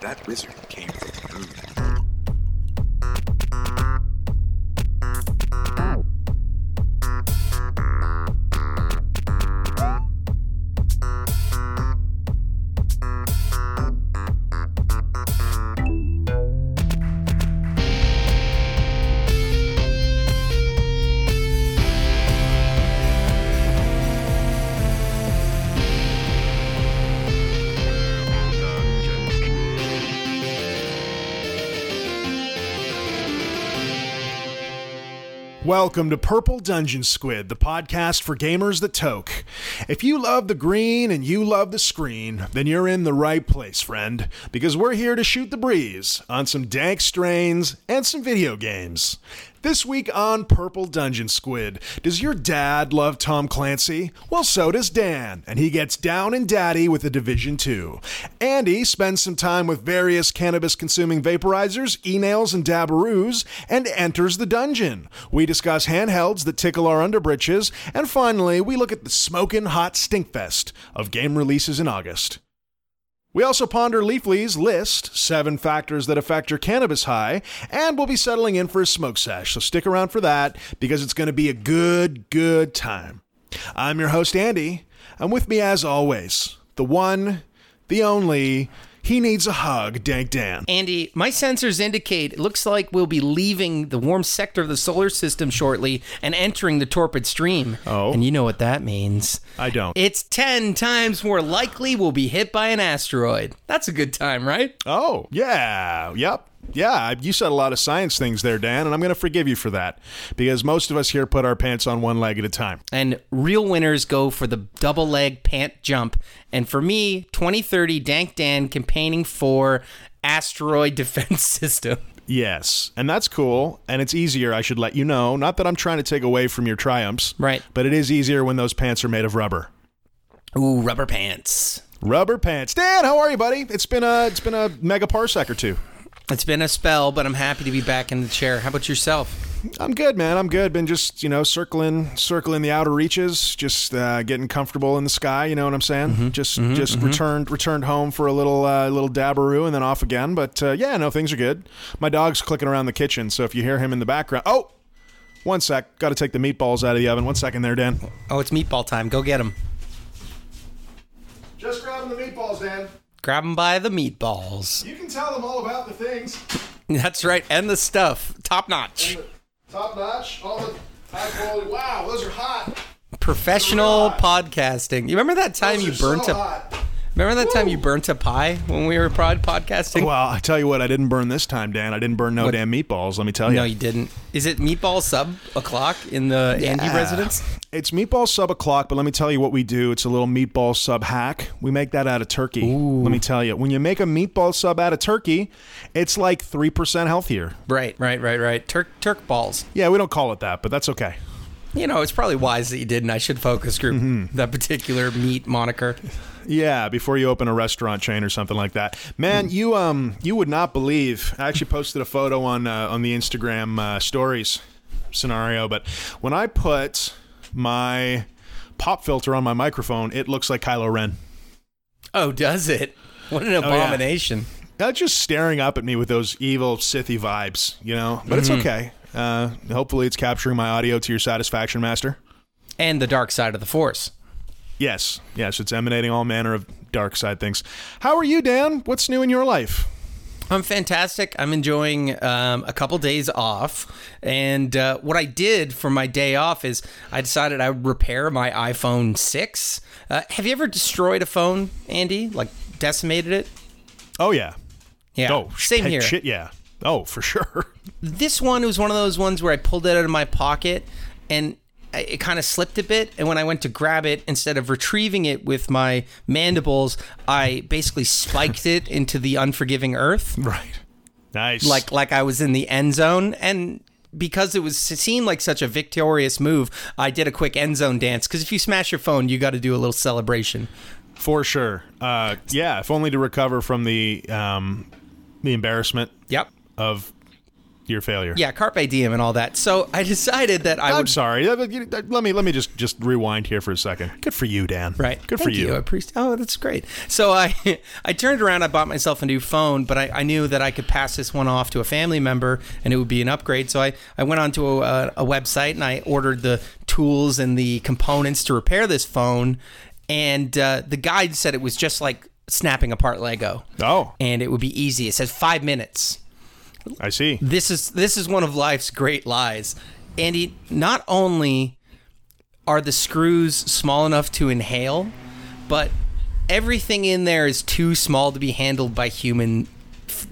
That wizard came from the moon. Welcome to Purple Dungeon Squid, the podcast for gamers that toke. If you love the green and you love the screen, then you're in the right place, friend, because we're here to shoot the breeze on some dank strains and some video games. This week on Purple Dungeon Squid, does your dad love Tom Clancy? Well, so does Dan, and he gets down and daddy with the Division 2. Andy spends some time with various cannabis consuming vaporizers, e nails, and dabaroos, and enters the dungeon. We discuss handhelds that tickle our underbritches, and finally, we look at the smoking hot stinkfest of game releases in August. We also ponder Leafly's list, seven factors that affect your cannabis high, and we'll be settling in for a smoke sesh, so stick around for that because it's going to be a good, good time. I'm your host, Andy, and with me, as always, the one, the only, he needs a hug, Dank Dan. Andy, my sensors indicate it looks like we'll be leaving the warm sector of the solar system shortly and entering the torpid stream. Oh. And you know what that means. I don't. It's 10 times more likely we'll be hit by an asteroid. That's a good time, right? Oh, yeah, yep. Yeah, you said a lot of science things there, Dan, and I'm going to forgive you for that because most of us here put our pants on one leg at a time. And real winners go for the double leg pant jump. And for me, 2030 Dank Dan campaigning for asteroid defense system. Yes, and that's cool, and it's easier, I should let you know. Not that I'm trying to take away from your triumphs, Right. but it is easier when those pants are made of rubber. Ooh, rubber pants. Rubber pants. Dan, how are you, buddy? It's been a it's been a mega parsec or two. It's been a spell, but I'm happy to be back in the chair. How about yourself? I'm good, man. I'm good. Been just you know circling circling the outer reaches, just uh, getting comfortable in the sky. You know what I'm saying? just just returned returned home for a little uh, little dabaroo and then off again. But uh, yeah, no, things are good. My dog's clicking around the kitchen, so if you hear him in the background, oh, one sec, got to take the meatballs out of the oven. One second there, Dan. Oh, it's meatball time. Go get them. Just grabbing the meatballs, Dan. Grab them by the meatballs. You can tell them all about the things. That's right. And the stuff. Top notch. Top notch, all the high quality. Wow, those are hot. Professional hot. podcasting. You remember that time you Those are burnt so a hot. Remember that time you burnt a pie when we were prod podcasting? Well, I tell you what, I didn't burn this time, Dan. I didn't burn no What? damn meatballs. Let me tell you. no, you didn't. Is it meatball sub o'clock in the Andy Yeah. residence? It's meatball sub o'clock, but let me tell you what we do. It's a little meatball sub hack. We make that out of turkey. Let me tell you, when you make a meatball sub out of turkey, it's like three percent healthier. Right, right, right, right. Turk Turk balls. Yeah, we don't call it that, but that's okay. You know, it's probably wise that you didn't. I should focus group Mm-hmm. that particular meat moniker. Yeah, before you open a restaurant chain or something like that, man. You um, you would not believe. I actually posted a photo on uh, on the Instagram uh, stories scenario, but when I put my pop filter on my microphone, it looks like Kylo Ren. Oh, does it? What an yeah. abomination. Uh, just staring up at me with those evil Sithy vibes, you know. But it's okay. Uh, hopefully, it's capturing my audio to your satisfaction, Master. And the dark side of the force. Yes, yes, it's emanating all manner of dark side things. How are you, Dan? What's new in your life? I'm fantastic. I'm enjoying um, a couple days off. And uh, what I did for my day off is I decided I would repair my iPhone 6. Uh, have you ever destroyed a phone, Andy? Like decimated it? Oh yeah. Yeah. Oh, Same here. Shit, yeah. Oh, for sure. This one was one of those ones where I pulled it out of my pocket and it kind of slipped a bit. And when I went to grab it, instead of retrieving it with my mandibles, I basically spiked it into the unforgiving earth. Right. Nice. like like I was in the end zone and because it was it seemed like such a victorious move, I did a quick end zone dance because if you smash your phone, you got to do a little celebration. for sure. Uh, yeah, if only to recover from the um, the embarrassment. Of your failure. Yeah, carpe diem and all that. So I decided that I I'm would. sorry. Let me let me just just rewind here for a second. Good for you, Dan. Right. Good Thank for you. I appreciate. Oh, that's great. So I, I turned around. I bought myself a new phone, but I, I knew that I could pass this one off to a family member, and it would be an upgrade. So I, I went onto a, a website and I ordered the tools and the components to repair this phone, and uh, the guide said it was just like snapping apart Lego. Oh, And it would be easy. It says five minutes. I see. This is this is one of life's great lies. Andy, not only are the screws small enough to inhale, but everything in there is too small to be handled by human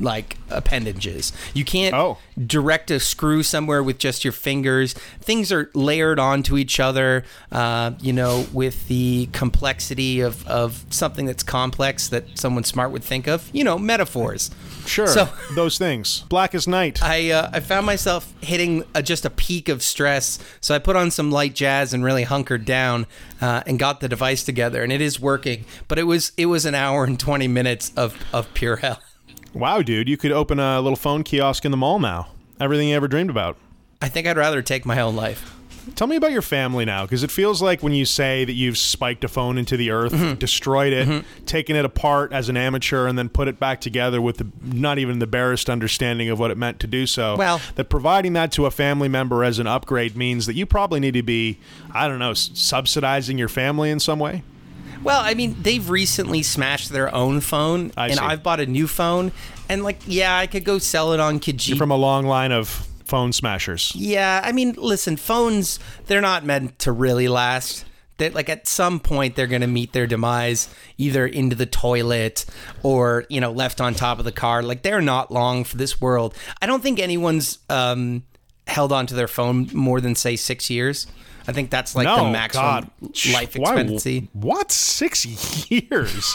like appendages. You can't Oh. direct a screw somewhere with just your fingers. Things are layered onto each other, uh, you know, with the complexity of, of something that's complex that someone smart would think of. You know, metaphors. Sure. So- those things. Black as night. I uh, I found myself hitting a, just a peak of stress, so I put on some light jazz and really hunkered down uh, and got the device together, and it is working. But it was it was an hour and twenty minutes of of pure hell. Wow, dude, you could open a little phone kiosk in the mall now. Everything you ever dreamed about. I think I'd rather take my own life. Tell me about your family now, because it feels like when you say that you've spiked a phone into the earth, Mm-hmm. destroyed it, taken it apart as an amateur, and then put it back together with the, not even the barest understanding of what it meant to do so. Well- that providing that to a family member as an upgrade means that you probably need to be, I don't know, s- subsidizing your family in some way. Well, I mean, they've recently smashed their own phone, I and see. I've bought a new phone, and like, yeah, I could go sell it on Kijiji. From a long line of phone smashers. Yeah, I mean, listen, phones, they're not meant to really last. That like at some point they're going to meet their demise either into the toilet or, you know, left on top of the car. Like they're not long for this world. I don't think anyone's um held onto their phone more than say 6 years. I think that's like no, the maximum God. life Why- expectancy. what? Six years?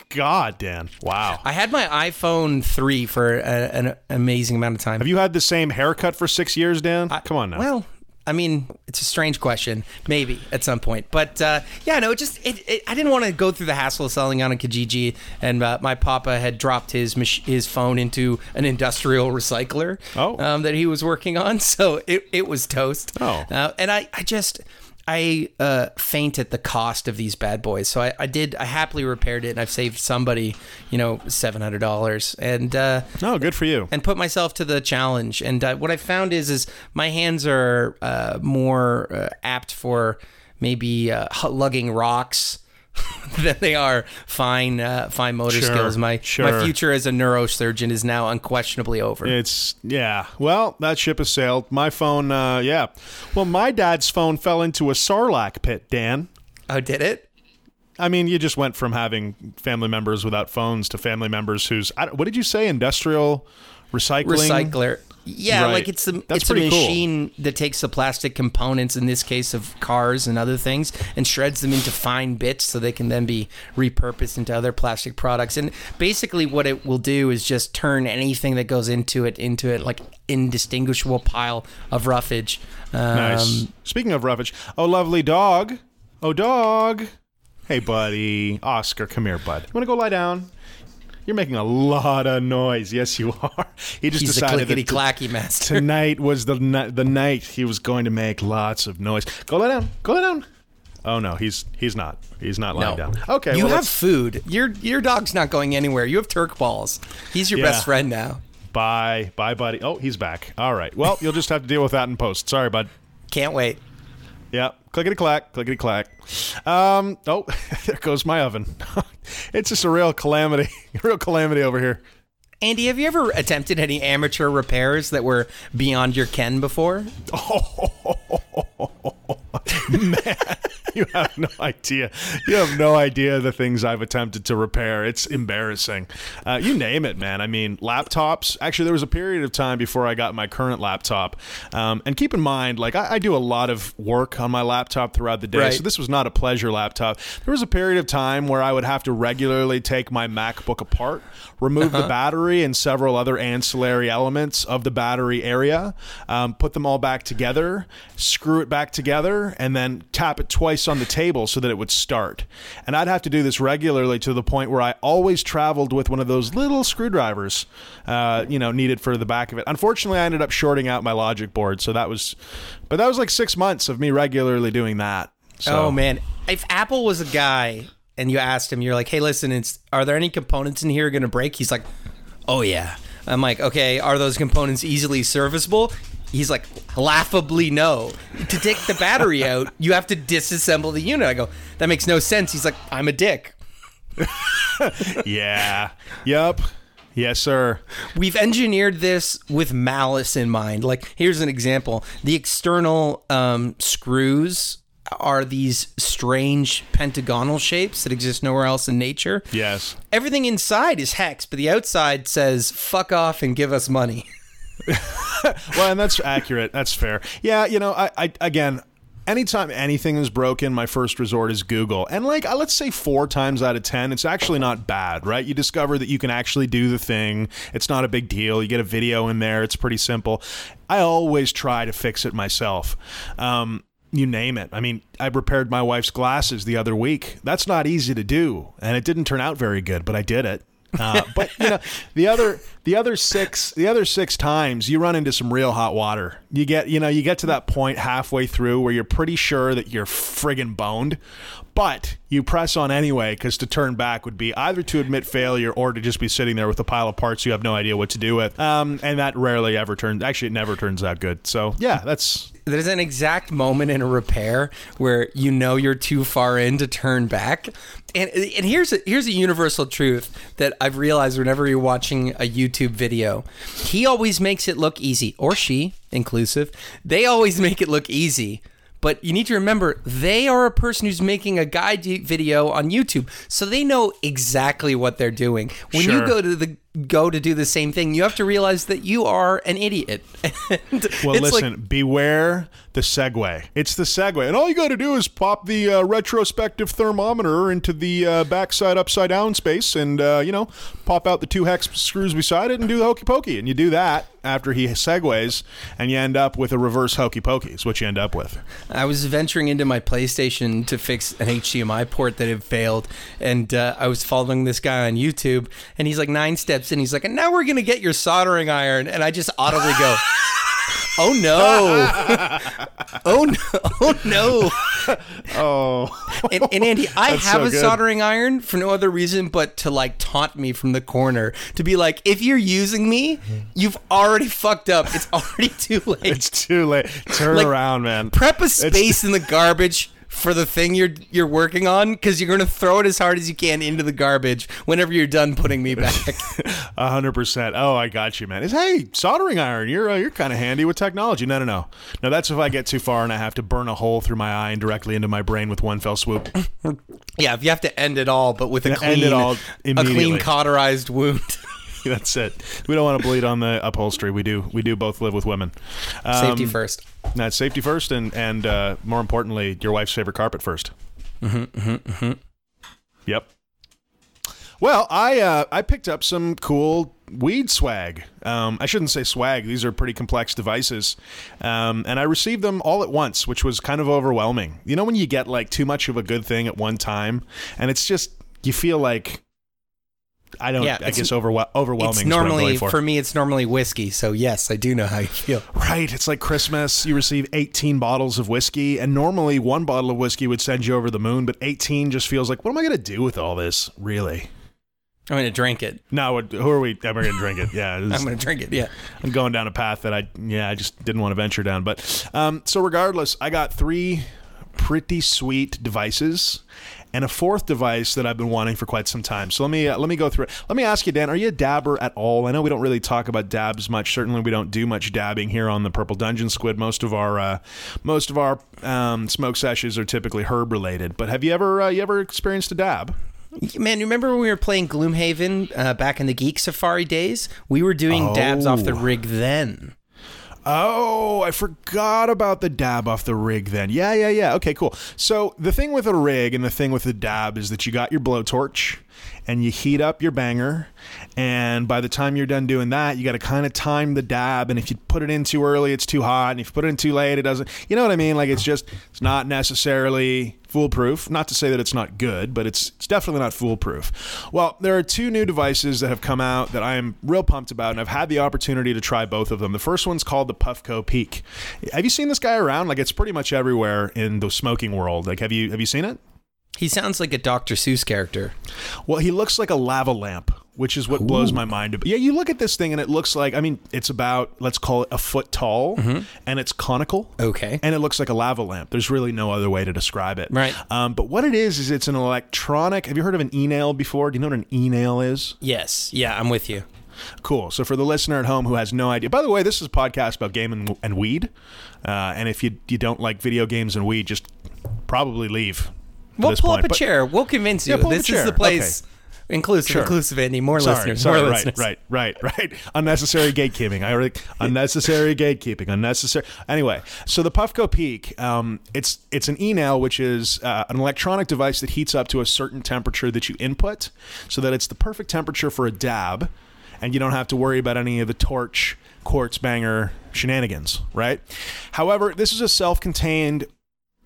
God, Dan. Wow. I had my iPhone 3 for a, an amazing amount of time. Have you had the same haircut for six years, Dan? Come on now. Well, I mean, it's a strange question. Maybe at some point, but uh, yeah, no, it just it, it, I didn't want to go through the hassle of selling on a Kijiji, and uh, my papa had dropped his mach- his phone into an industrial recycler Oh. um, that he was working on, so it, it was toast. Oh. uh, and I I just. I uh, faint at the cost of these bad boys, so I, I did. I happily repaired it, and I've saved somebody, you know, seven hundred dollars. And uh, no, good for you. and put myself to the challenge. And uh, what I found is, is my hands are uh, more uh, apt for maybe uh, lugging rocks than they are fine, uh, fine motor Sure, skills. My sure. my future as a neurosurgeon is now unquestionably over. It's yeah. Well, that ship has sailed. My phone, uh, yeah. Well, my dad's phone fell into a sarlacc pit. Dan. oh, did it? I mean, you just went from having family members without phones to family members whose I what did you say? Industrial recycling. Recycler. Yeah, Right. like it's a That's it's a pretty cool. machine that takes the plastic components, in this case of cars and other things, and shreds them into fine bits so they can then be repurposed into other plastic products. And basically, what it will do is just turn anything that goes into it into it like indistinguishable pile of roughage. Um, Nice. Speaking of roughage, oh lovely dog, oh dog. Hey buddy, Oscar, come here, bud. You want to go lie down? You're making a lot of noise. Yes, you are. He just He's decided that clacky master. tonight was the ni- the night he was going to make lots of noise. Go lie down. Go lie down. Oh no, he's he's not. He's not lying No. down. Okay, You well, have let's- food. Your your dog's not going anywhere. You have Turk balls. He's your Yeah. best friend now. bye bye, buddy. Oh, he's back. All right. Well, you'll just have to deal with that in post. Sorry, bud. Can't wait. Yeah, clickety clack, clickety clack. Um, oh, there goes my oven. it's just a real calamity, real calamity over here. Andy, have you ever attempted any amateur repairs that were beyond your ken before? You have no idea. You have no idea the things I've attempted to repair. It's embarrassing. Uh, you name it, man. I mean, laptops. Actually, there was a period of time before I got my current laptop. Um, and keep in mind, like, I, I do a lot of work on my laptop throughout the day. Right. So this was not a pleasure laptop. There was a period of time where I would have to regularly take my MacBook apart, remove the battery and several other ancillary elements of the battery area, um, put them all back together, screw it back together, and then tap it twice on the table so that it would start. And I'd have to do this regularly to the point where I always traveled with one of those little screwdrivers, uh, you know, needed for the back of it. Unfortunately, I ended up shorting out my logic board, so that was, but that was like six months of me regularly doing that. So, Oh man, if Apple was a guy and you asked him, you're like, "Hey, listen, it's are there any components in here going to break?" He's like, "Oh yeah." I'm like, "Okay, are those components easily serviceable?" He's like, "Laughably no." To take the battery out, you have to disassemble the unit. I go, "That makes no sense." He's like, "I'm a dick." Yeah. Yep. Yes, sir. We've engineered this with malice in mind. Like, here's an example: the external um, screws are these strange pentagonal shapes that exist nowhere else in nature. Yes. Everything inside is hex, but the outside says "fuck off" and give us money. Well, and that's accurate. That's fair. Yeah, you know, I, I again, anytime anything is broken, my first resort is Google. And like, uh, let's say four times out of ten, it's actually not bad, right? You discover that you can actually do the thing. It's not a big deal. You get a video in there. It's pretty simple. I always try to fix it myself. Um, you name it. I mean, I repaired my wife's glasses the other week. That's not easy to do, and it didn't turn out very good, but I did it. Uh, but you know, the other the other six the other six times you run into some real hot water. You get you know you get to that point halfway through where you're pretty sure that you're friggin' boned, but you press on anyway because to turn back would be either to admit failure or to just be sitting there with a pile of parts you have no idea what to do with. Um, and that rarely ever turns. Actually, it never turns out good. So yeah, that's There's an exact moment in a repair where you know you're too far in to turn back. And and here's a, here's a universal truth that I've realized whenever you're watching a YouTube video. He always makes it look easy or she inclusive. They always make it look easy. But you need to remember, they are a person who's making a guide video on YouTube, so they know exactly what they're doing. When Sure. you go to the go to do the same thing, you have to realize that you are an idiot. Well, it's like- listen, beware the segue. It's the segue. And all you got to do is pop the uh, retrospective thermometer into the uh, backside upside down space and, uh, you know, pop out the two hex screws beside it and do the hokey pokey. And you do that after he segues, and you end up with a reverse hokey pokey, is what you end up with. I was venturing into my PlayStation to fix an HDMI port that had failed, and uh, I was following this guy on YouTube, and he's like nine steps in. He's like, and now we're gonna get your soldering iron, and I just audibly go. Oh, oh no! oh no! Oh no! Oh, And, and Andy, I That's have so a good. soldering iron for no other reason but to like taunt me from the corner to be like, if you're using me, you've already fucked up. It's already too late. it's too late. Turn Like, around, man. prep a space in the garbage for the thing you're you're working on because you're gonna throw it as hard as you can into the garbage whenever you're done putting me back. A hundred percent. Oh, I got you, man. Is hey, soldering iron. You're uh, you're kind of handy with technology. No, no, no. No, that's if I get too far and I have to burn a hole through my eye and directly into my brain with one fell swoop. yeah, if you have to end it all, but with a Yeah, clean, all a clean cauterized wound. that's it. We don't want to bleed on the upholstery. We do. We do both live with women. Um, Safety first. That's safety first, and and uh, more importantly, your wife's favorite carpet 1st Mm-hmm, Yep. Well, I uh, I picked up some cool weed swag. Um, I shouldn't say swag; these are pretty complex devices, um, and I received them all at once, which was kind of overwhelming. You know, when you get like too much of a good thing at one time, and it's just you feel like I don't. Yeah, I guess overwhel- overwhelming. It's is what I'm normally going for. for me. It's normally whiskey. So yes, I do know how you feel. Right. It's like Christmas. You receive 18 bottles of whiskey, and normally one bottle of whiskey would send you over the moon, but 18 just feels like, what am I going to do with all this, really? I'm gonna drink it. No, who are we? I'm going to drink it. Yeah. I'm gonna drink it. Yeah. I'm going down a path that I, yeah, I just didn't want to venture down. But um, so, regardless, I got three pretty sweet devices. And a fourth device that I've been wanting for quite some time. So let me uh, let me go through it. Let me ask you, Dan, are you a dabber at all? I know we don't really talk about dabs much. Certainly, we don't do much dabbing here on the Purple Dungeon Squid. Most of our uh, most of our um, smoke sessions are typically herb related. But have you ever uh, you ever experienced a dab? Man, you remember when we were playing Gloomhaven uh, back in the Geek Safari days? We were doing dabs off the Oh. rig then. Oh, I forgot about the dab off the rig then. Yeah, yeah, yeah. Okay, cool. So the thing with a rig and the thing with the dab is that you got your blowtorch and you heat up your banger. And by the time you're done doing that, you got to kind of time the dab. And if you put it in too early, it's too hot. And if you put it in too late, it doesn't. You know what I mean? Like it's just it's not necessarily foolproof. Not to say that it's not good, but it's it's definitely not foolproof. Well, there are two new devices that have come out that I am real pumped about, and I've had the opportunity to try both of them. The first one's called the Puffco Peak. Have you seen this guy around? Like it's pretty much everywhere in the smoking world. Like have you have you seen it? He sounds like a Dr. Seuss character. Well, he looks like a lava lamp, which is what blows my mind. Yeah, you look at this thing and it looks like I mean, it's about let's call it a foot tall, and it's conical. Okay. And it looks like a lava lamp. There's really no other way to describe it. Right. Um, but what it is is it's an electronic. Have you heard of an e-nail before? Do you know what an e-nail is? Yes. Yeah, I'm with you. Cool. So for the listener at home who has no idea, by the way, this is a podcast about game and, and weed. Uh, and if you you don't like video games and weed, just probably leave. We'll pull point. up a But- chair. We'll convince you. Yeah, pull up a this is the place. Inclusive, Sure. inclusive, Andy. More Sorry, listeners. sorry, more right, listeners. right, right, right. Unnecessary gatekeeping. I already unnecessary gatekeeping. Unnecessary. Anyway, so the Puffco Peak, um, it's it's an e-nail, which is uh, an electronic device that heats up to a certain temperature that you input, so that it's the perfect temperature for a dab, and you don't have to worry about any of the torch, quartz banger shenanigans. Right. However, this is a self-contained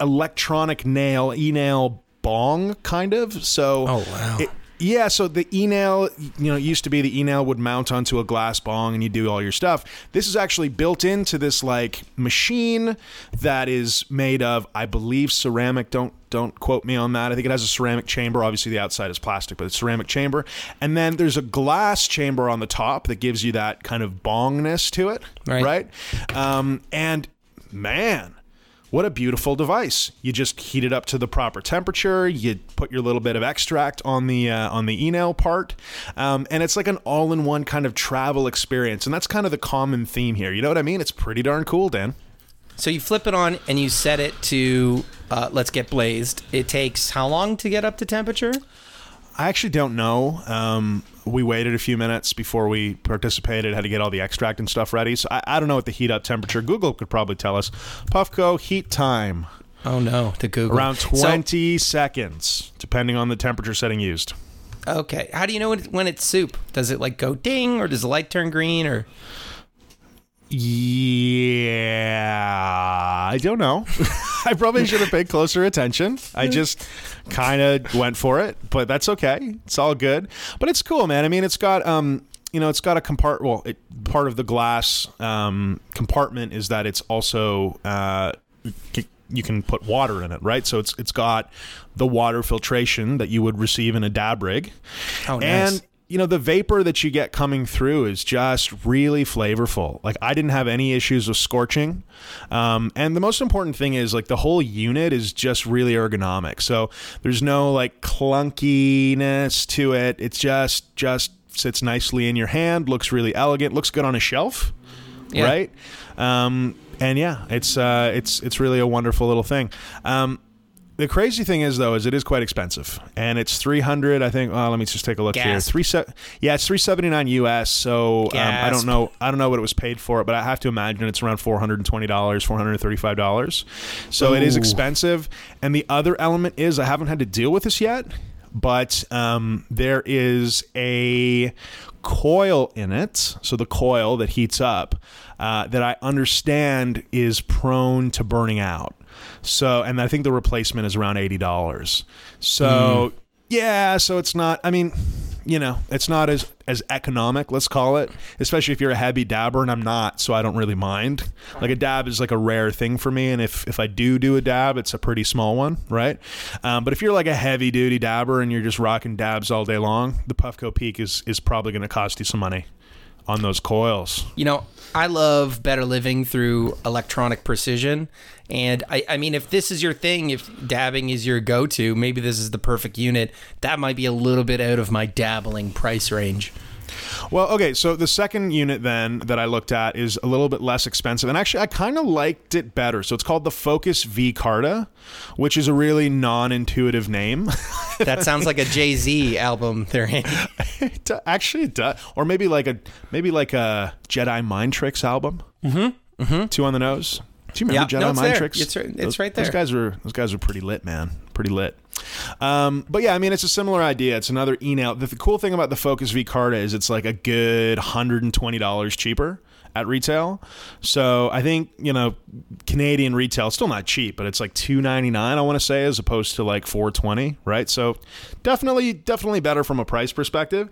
electronic nail, e-nail bong kind of. So Oh, wow. it- yeah, so the e-nail, you know, it used to be the e-nail would mount onto a glass bong and you do all your stuff. This is actually built into this like machine that is made of, I believe, ceramic. Don't don't quote me on that. I think it has a ceramic chamber. Obviously, the outside is plastic, but it's ceramic chamber. And then there's a glass chamber on the top that gives you that kind of bongness to it, Right. right? Um, and man, what a beautiful device! You just heat it up to the proper temperature. You put your little bit of extract on the uh, on the e-nail part, um, and it's like an all-in-one kind of travel experience. And that's kind of the common theme here. You know what I mean? It's pretty darn cool, Dan. So you flip it on and you set it to uh, let's get blazed. It takes how long to get up to temperature? I actually don't know. Um, we waited a few minutes before we participated, had to get all the extract and stuff ready. So I, I don't know what the heat up temperature. Google could probably tell us. Puffco heat time Oh no, to Google. around So- 20 seconds, depending on the temperature setting used. okay. How do you know when, when it's soup? Does it like go ding or does the light turn green or? Yeah, I don't know. I probably should have paid closer attention. I just kind of went for it, but that's okay. It's all good. But it's cool, man. I mean, it's got um, you know, it's got a compart. Well, it, part of the glass um, compartment is that it's also uh, you can put water in it, right? So it's it's got the water filtration that you would receive in a dab rig, Oh, nice. and you know the vapor that you get coming through is just really flavorful. Like i didn't have any issues with scorching. Um, and the most important thing is like the whole unit is just really ergonomic. So there's no like clunkiness to it. It's just just sits nicely in your hand looks really elegant looks good on a shelf Yeah. right? Um, and yeah it's uh, it's it's really a wonderful little thing. Um, the crazy thing is though is it is quite expensive. And it's 300 i think well let me just take a look here. Three se- yeah it's 379 us so um, i don't know i don't know what it was paid for but i have to imagine it's around $420 $435 so it is expensive. And the other element is i haven't had to deal with this yet but um, there is a coil in it. So the coil that heats up uh, that i understand is prone to burning out so, and I think the replacement is around eighty dollars. So, yeah, so it's not. I mean, you know, it's not as as economic. Let's call it, especially if you're a heavy dabber, and I'm not, so I don't really mind. Like a dab is like a rare thing for me, and if if I do do a dab, it's a pretty small one, right? Um, but if you're like a heavy duty dabber and you're just rocking dabs all day long, the Puffco Peak is is probably going to cost you some money on those coils. You know, I love better living through electronic precision. And I, I mean, if this is your thing, if dabbing is your go to, maybe this is the perfect unit. That might be a little bit out of my dabbling price range. Well, okay, so the second unit then that I looked at is a little bit less expensive, and actually I kind of liked it better. So it's called the Focus V Carta, which is a really non-intuitive name. That sounds like a Jay Z album there, actually, it does, or maybe like a maybe like a Jedi Mind Tricks album. Mm-hmm. Mm-hmm. Two on the nose. Do you remember Yeah, Jedi no, it's Mind there. Tricks? It's right- it's Those- right Those there. guys were those guys were pretty lit, man. Pretty lit. Um, but yeah, I mean, it's a similar idea. It's another e nail. The, the cool thing about the Focus V Carta is it's like a good hundred and twenty dollars cheaper at retail. So I think you know Canadian retail still not cheap, but it's like two ninety nine. I want to say as opposed to like four twenty, right? So definitely, definitely better from a price perspective.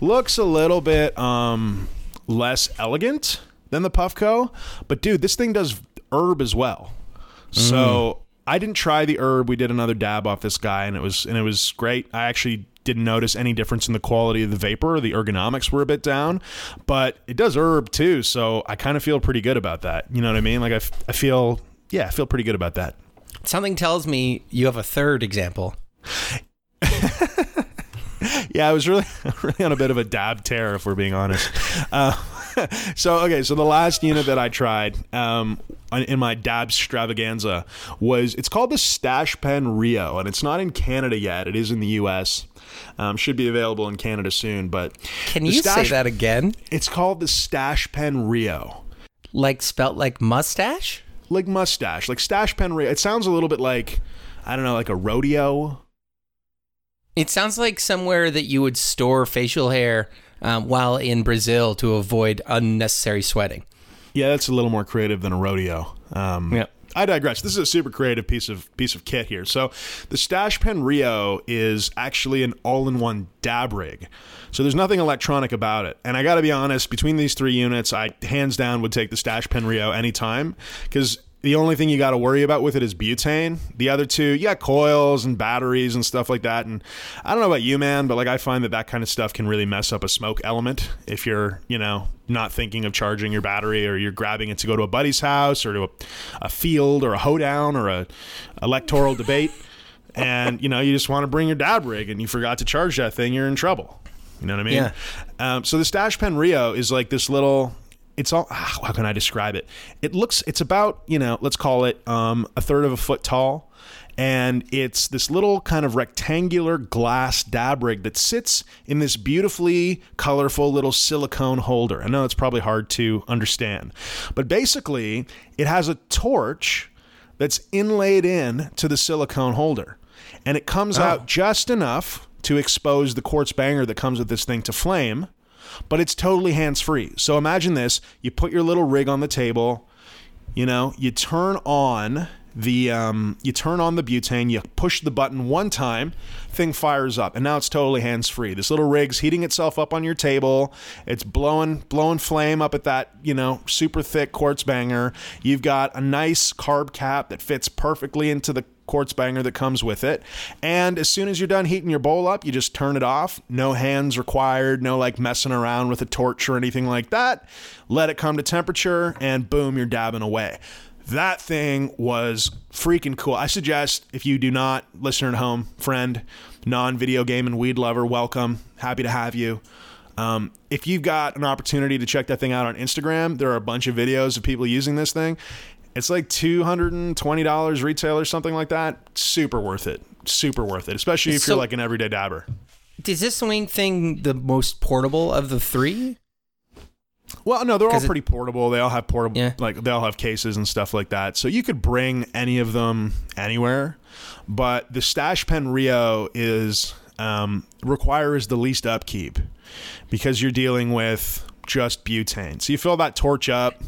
Looks a little bit um, less elegant than the Puffco, but dude, this thing does herb as well. So I didn't try the herb. We did another dab off this guy, and it was and it was great. I actually didn't notice any difference in the quality of the vapor. The ergonomics were a bit down, but it does herb too. So I kind of feel pretty good about that. You know what I mean? Like I, f- I feel yeah, I feel pretty good about that. Something tells me you have a third example. Yeah, I was really really on a bit of a dab tear, if we're being honest. Uh, so okay, so the last unit that I tried um, in my dab extravaganza was it's called the Stash Pen Rio, and it's not in Canada yet. It is in the U.S. Um, should be available in Canada soon, but Can you say that again? It's called the Stash Pen Rio. Like spelt like mustache? Like mustache, like Stash Pen Rio. It sounds a little bit like I don't know, like a rodeo. It sounds like somewhere that you would store facial hair um, while in Brazil to avoid unnecessary sweating. Yeah, that's a little more creative than a rodeo. Um, Yeah. I digress. This is a super creative piece of piece of kit here. So, the Stash Pen Rio is actually an all-in-one dab rig. So there's nothing electronic about it. And I got to be honest, between these three units, I hands down would take the Stash Pen Rio anytime because the only thing you got to worry about with it is butane. The other two, you got coils and batteries and stuff like that. And I don't know about you, man, but like I find that that kind of stuff can really mess up a smoke element if you're, you know, not thinking of charging your battery or you're grabbing it to go to a buddy's house or to a, a field or a hoedown or a electoral debate. And you know, you just want to bring your dab rig and you forgot to charge that thing, you're in trouble. You know what I mean? Yeah. Um, so the Stash Pen Rio is like this little. It's all. ah, How can I describe it? It looks. It's about you know. Let's call it um, a third of a foot tall, and it's this little kind of rectangular glass dab rig that sits in this beautifully colorful little silicone holder. I know it's probably hard to understand, but basically, it has a torch that's inlaid in to the silicone holder, and it comes out just enough to expose the quartz banger that comes with this thing to flame, but it's totally hands free. So imagine this: you put your little rig on the table, you know, you turn on the um, you turn on the butane, you push the button one time, thing fires up, and now it's totally hands free. This little rig's heating itself up on your table. It's blowing blowing flame up at that you know super thick quartz banger. You've got a nice carb cap that fits perfectly into the quartz banger that comes with it. And as soon as you're done heating your bowl up, you just turn it off. No hands required, no like messing around with a torch or anything like that. Let it come to temperature and boom, you're dabbing away. That thing was freaking cool. I suggest if you do not, listener at home, friend, non video game and weed lover, welcome. Happy to have you. Um, if you've got an opportunity to check that thing out on Instagram, there are a bunch of videos of people using this thing. It's like two hundred and twenty dollars retail or something like that. Super worth it. Super worth it, especially if So- you're like an everyday dabber. Is this Wayne thing the most portable of the three? Well, no, they're all 'Cause it- pretty portable. They all have portable, Yeah. like they all have cases and stuff like that. So you could bring any of them anywhere. But the Stash Pen Rio is um, requires the least upkeep because you're dealing with just butane. So you fill that torch up.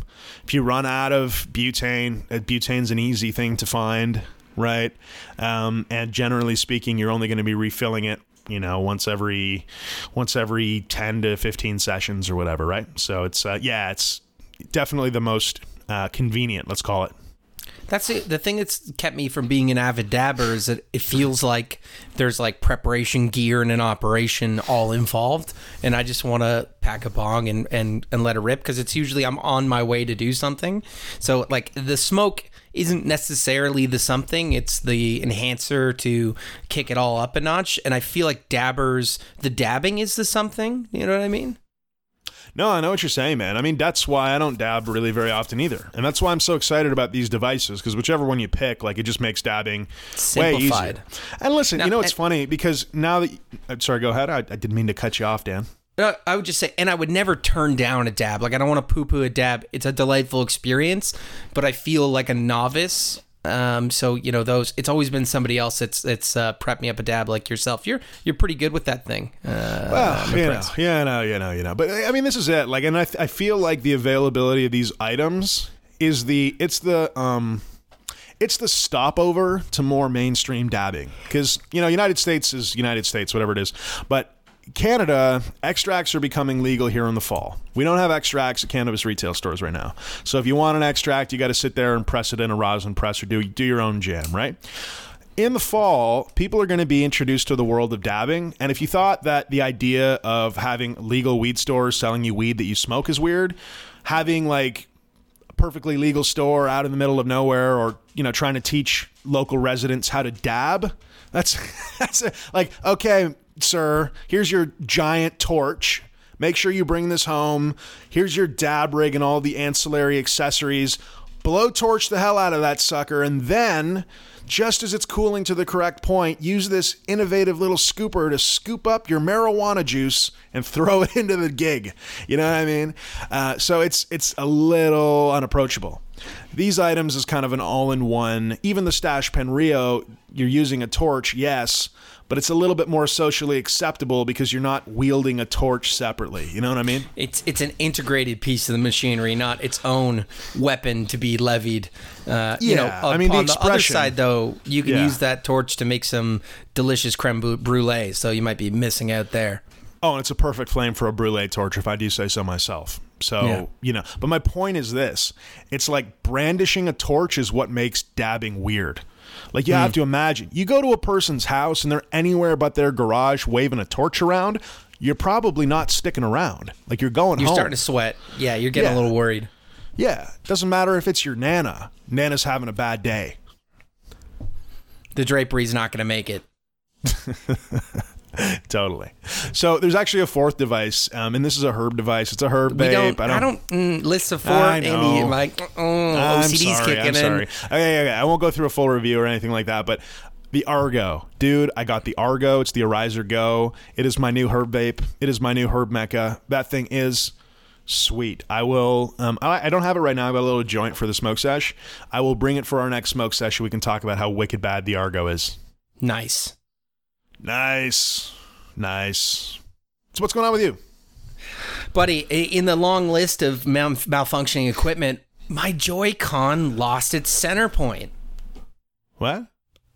If you run out of butane, uh, butane's an easy thing to find, right? Um, and generally speaking, you're only going to be refilling it you know once every once every 10 to 15 sessions or whatever right so it's uh, yeah it's definitely the most uh, convenient let's call it That's it. the thing that's kept me from being an avid dabber is that it feels like there's like preparation gear and an operation all involved, and I just want to pack a bong and and and let it rip because it's usually I'm on my way to do something. So like the smoke isn't necessarily the something; it's the enhancer to kick it all up a notch. And I feel like dabbers, the dabbing is the something. You know what I mean? No i know what you're saying man i mean that's why i don't dab really very often either and that's why i'm so excited about these devices because whichever one you pick like it just makes dabbing way easier and listen Now, you know it's and- funny because now that uh, sorry go ahead I, I didn't mean to cut you off dan Uh, I would just say, and I would never turn down a dab. Like I don't want to poo-poo a dab. It's a delightful experience, but I feel like a novice. Um, so you know those. It's always been somebody else that's that's uh, prepped me up a dab like yourself. You're you're pretty good with that thing. Uh, Well, I'm you know, yeah, no, you know, you know. But I mean, this is it. Like, and I, I feel like the availability of these items is the it's the um it's the stopover to more mainstream dabbing because you know United States is United States, whatever it is, but. Canada extracts are becoming legal here in the fall. We don't have extracts at cannabis retail stores right now. So if you want an extract, you got to sit there and press it in a rosin press or do do your own jam, right? in the fall, people are going to be introduced to the world of dabbing. And if you thought that the idea of having legal weed stores selling you weed that you smoke is weird, having like a perfectly legal store out in the middle of nowhere or, you know, trying to teach local residents how to dab, that's that's a, like, okay, sir, here's your giant torch. Make sure you bring this home. Here's your dab rig and all the ancillary accessories. Blowtorch the hell out of that sucker, and then, just as it's cooling to the correct point, use this innovative little scooper to scoop up your marijuana juice and throw it into the gig. You know what I mean? Uh, so it's it's a little unapproachable. These items is kind of an all-in-one. Even the Stash Pen Rio, you're using a torch, yes, but it's a little bit more socially acceptable because you're not wielding a torch separately. You know what I mean? It's it's an integrated piece of the machinery, not its own weapon to be levied. Uh, you know, Yeah, I mean, the on the, other side though, you can Yeah. use that torch to make some delicious creme bru- brulee. So you might be missing out there. Oh, and it's a perfect flame for a brulee torch, if I do say so myself. So, Yeah. you know, but my point is this it's like brandishing a torch is what makes dabbing weird. Like, you Hmm. have to imagine you go to a person's house and they're anywhere but their garage waving a torch around, you're probably not sticking around. Like, you're going You're home. starting to sweat. Yeah, you're getting Yeah. a little worried. yeah. Doesn't matter if it's your Nana. Nana's having a bad day. The drapery's not going to make it. Totally. So, there's actually a fourth device, um, and this is a herb device. It's a herb vape. don't. I don't. mm, list of four. I Andy, know. like oh, I'm OCD's sorry. kicking I'm sorry. in. Okay, okay, I won't go through a full review or anything like that, but the Argo, dude, I got the Argo. It's the Arizer Go. It is my new herb vape. It is my new herb mecca. That thing is sweet. I will. Um, I, I don't have it right now. I've got a little joint for the smoke sesh. I will bring it for our next smoke session. We can talk about how wicked bad the Argo is. Nice. Nice, nice. So what's going on with you? Buddy, in the long list of mal- malfunctioning equipment, my Joy-Con lost its center point. What?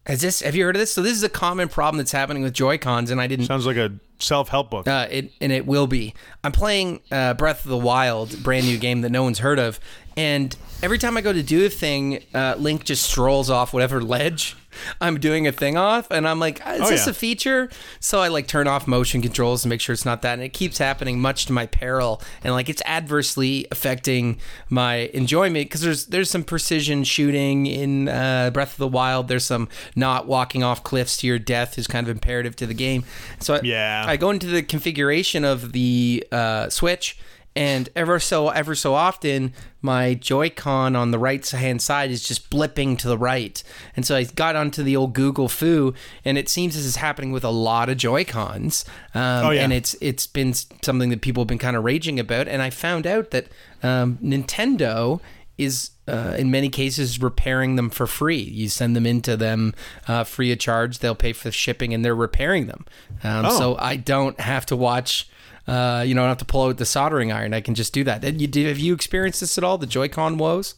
Has this? Have you heard of this? So this is a common problem that's happening with Joy-Cons, and I didn't. Sounds like a self-help book. Uh, it and it will be. I'm playing uh, Breath of the Wild, brand new game that no one's heard of, and every time I go to do a thing, uh, Link just strolls off whatever ledge I'm doing a thing off, and I'm like, is Oh, this yeah. a feature? So I like turn off motion controls to make sure it's not that, and it keeps happening, much to my peril, and like it's adversely affecting my enjoyment because there's there's some precision shooting in uh, Breath of the Wild. There's some not walking off cliffs to your death is kind of imperative to the game. So I, Yeah. I go into the configuration of the uh, Switch, and ever so ever so often, my Joy-Con on the right hand side is just blipping to the right. And so I got onto the old Google Foo, and it seems this is happening with a lot of Joy-Cons. Um, Oh, yeah. And it's it's been something that people have been kind of raging about. And I found out that um, Nintendo is uh, in many cases repairing them for free. You send them into them uh, free of charge. They'll pay for the shipping, and they're repairing them. Um, Oh. So I don't have to watch. Uh, you know, I don't have to pull out the soldering iron. I can just do that. Did you, did, have you experienced this at all? The Joy-Con woes?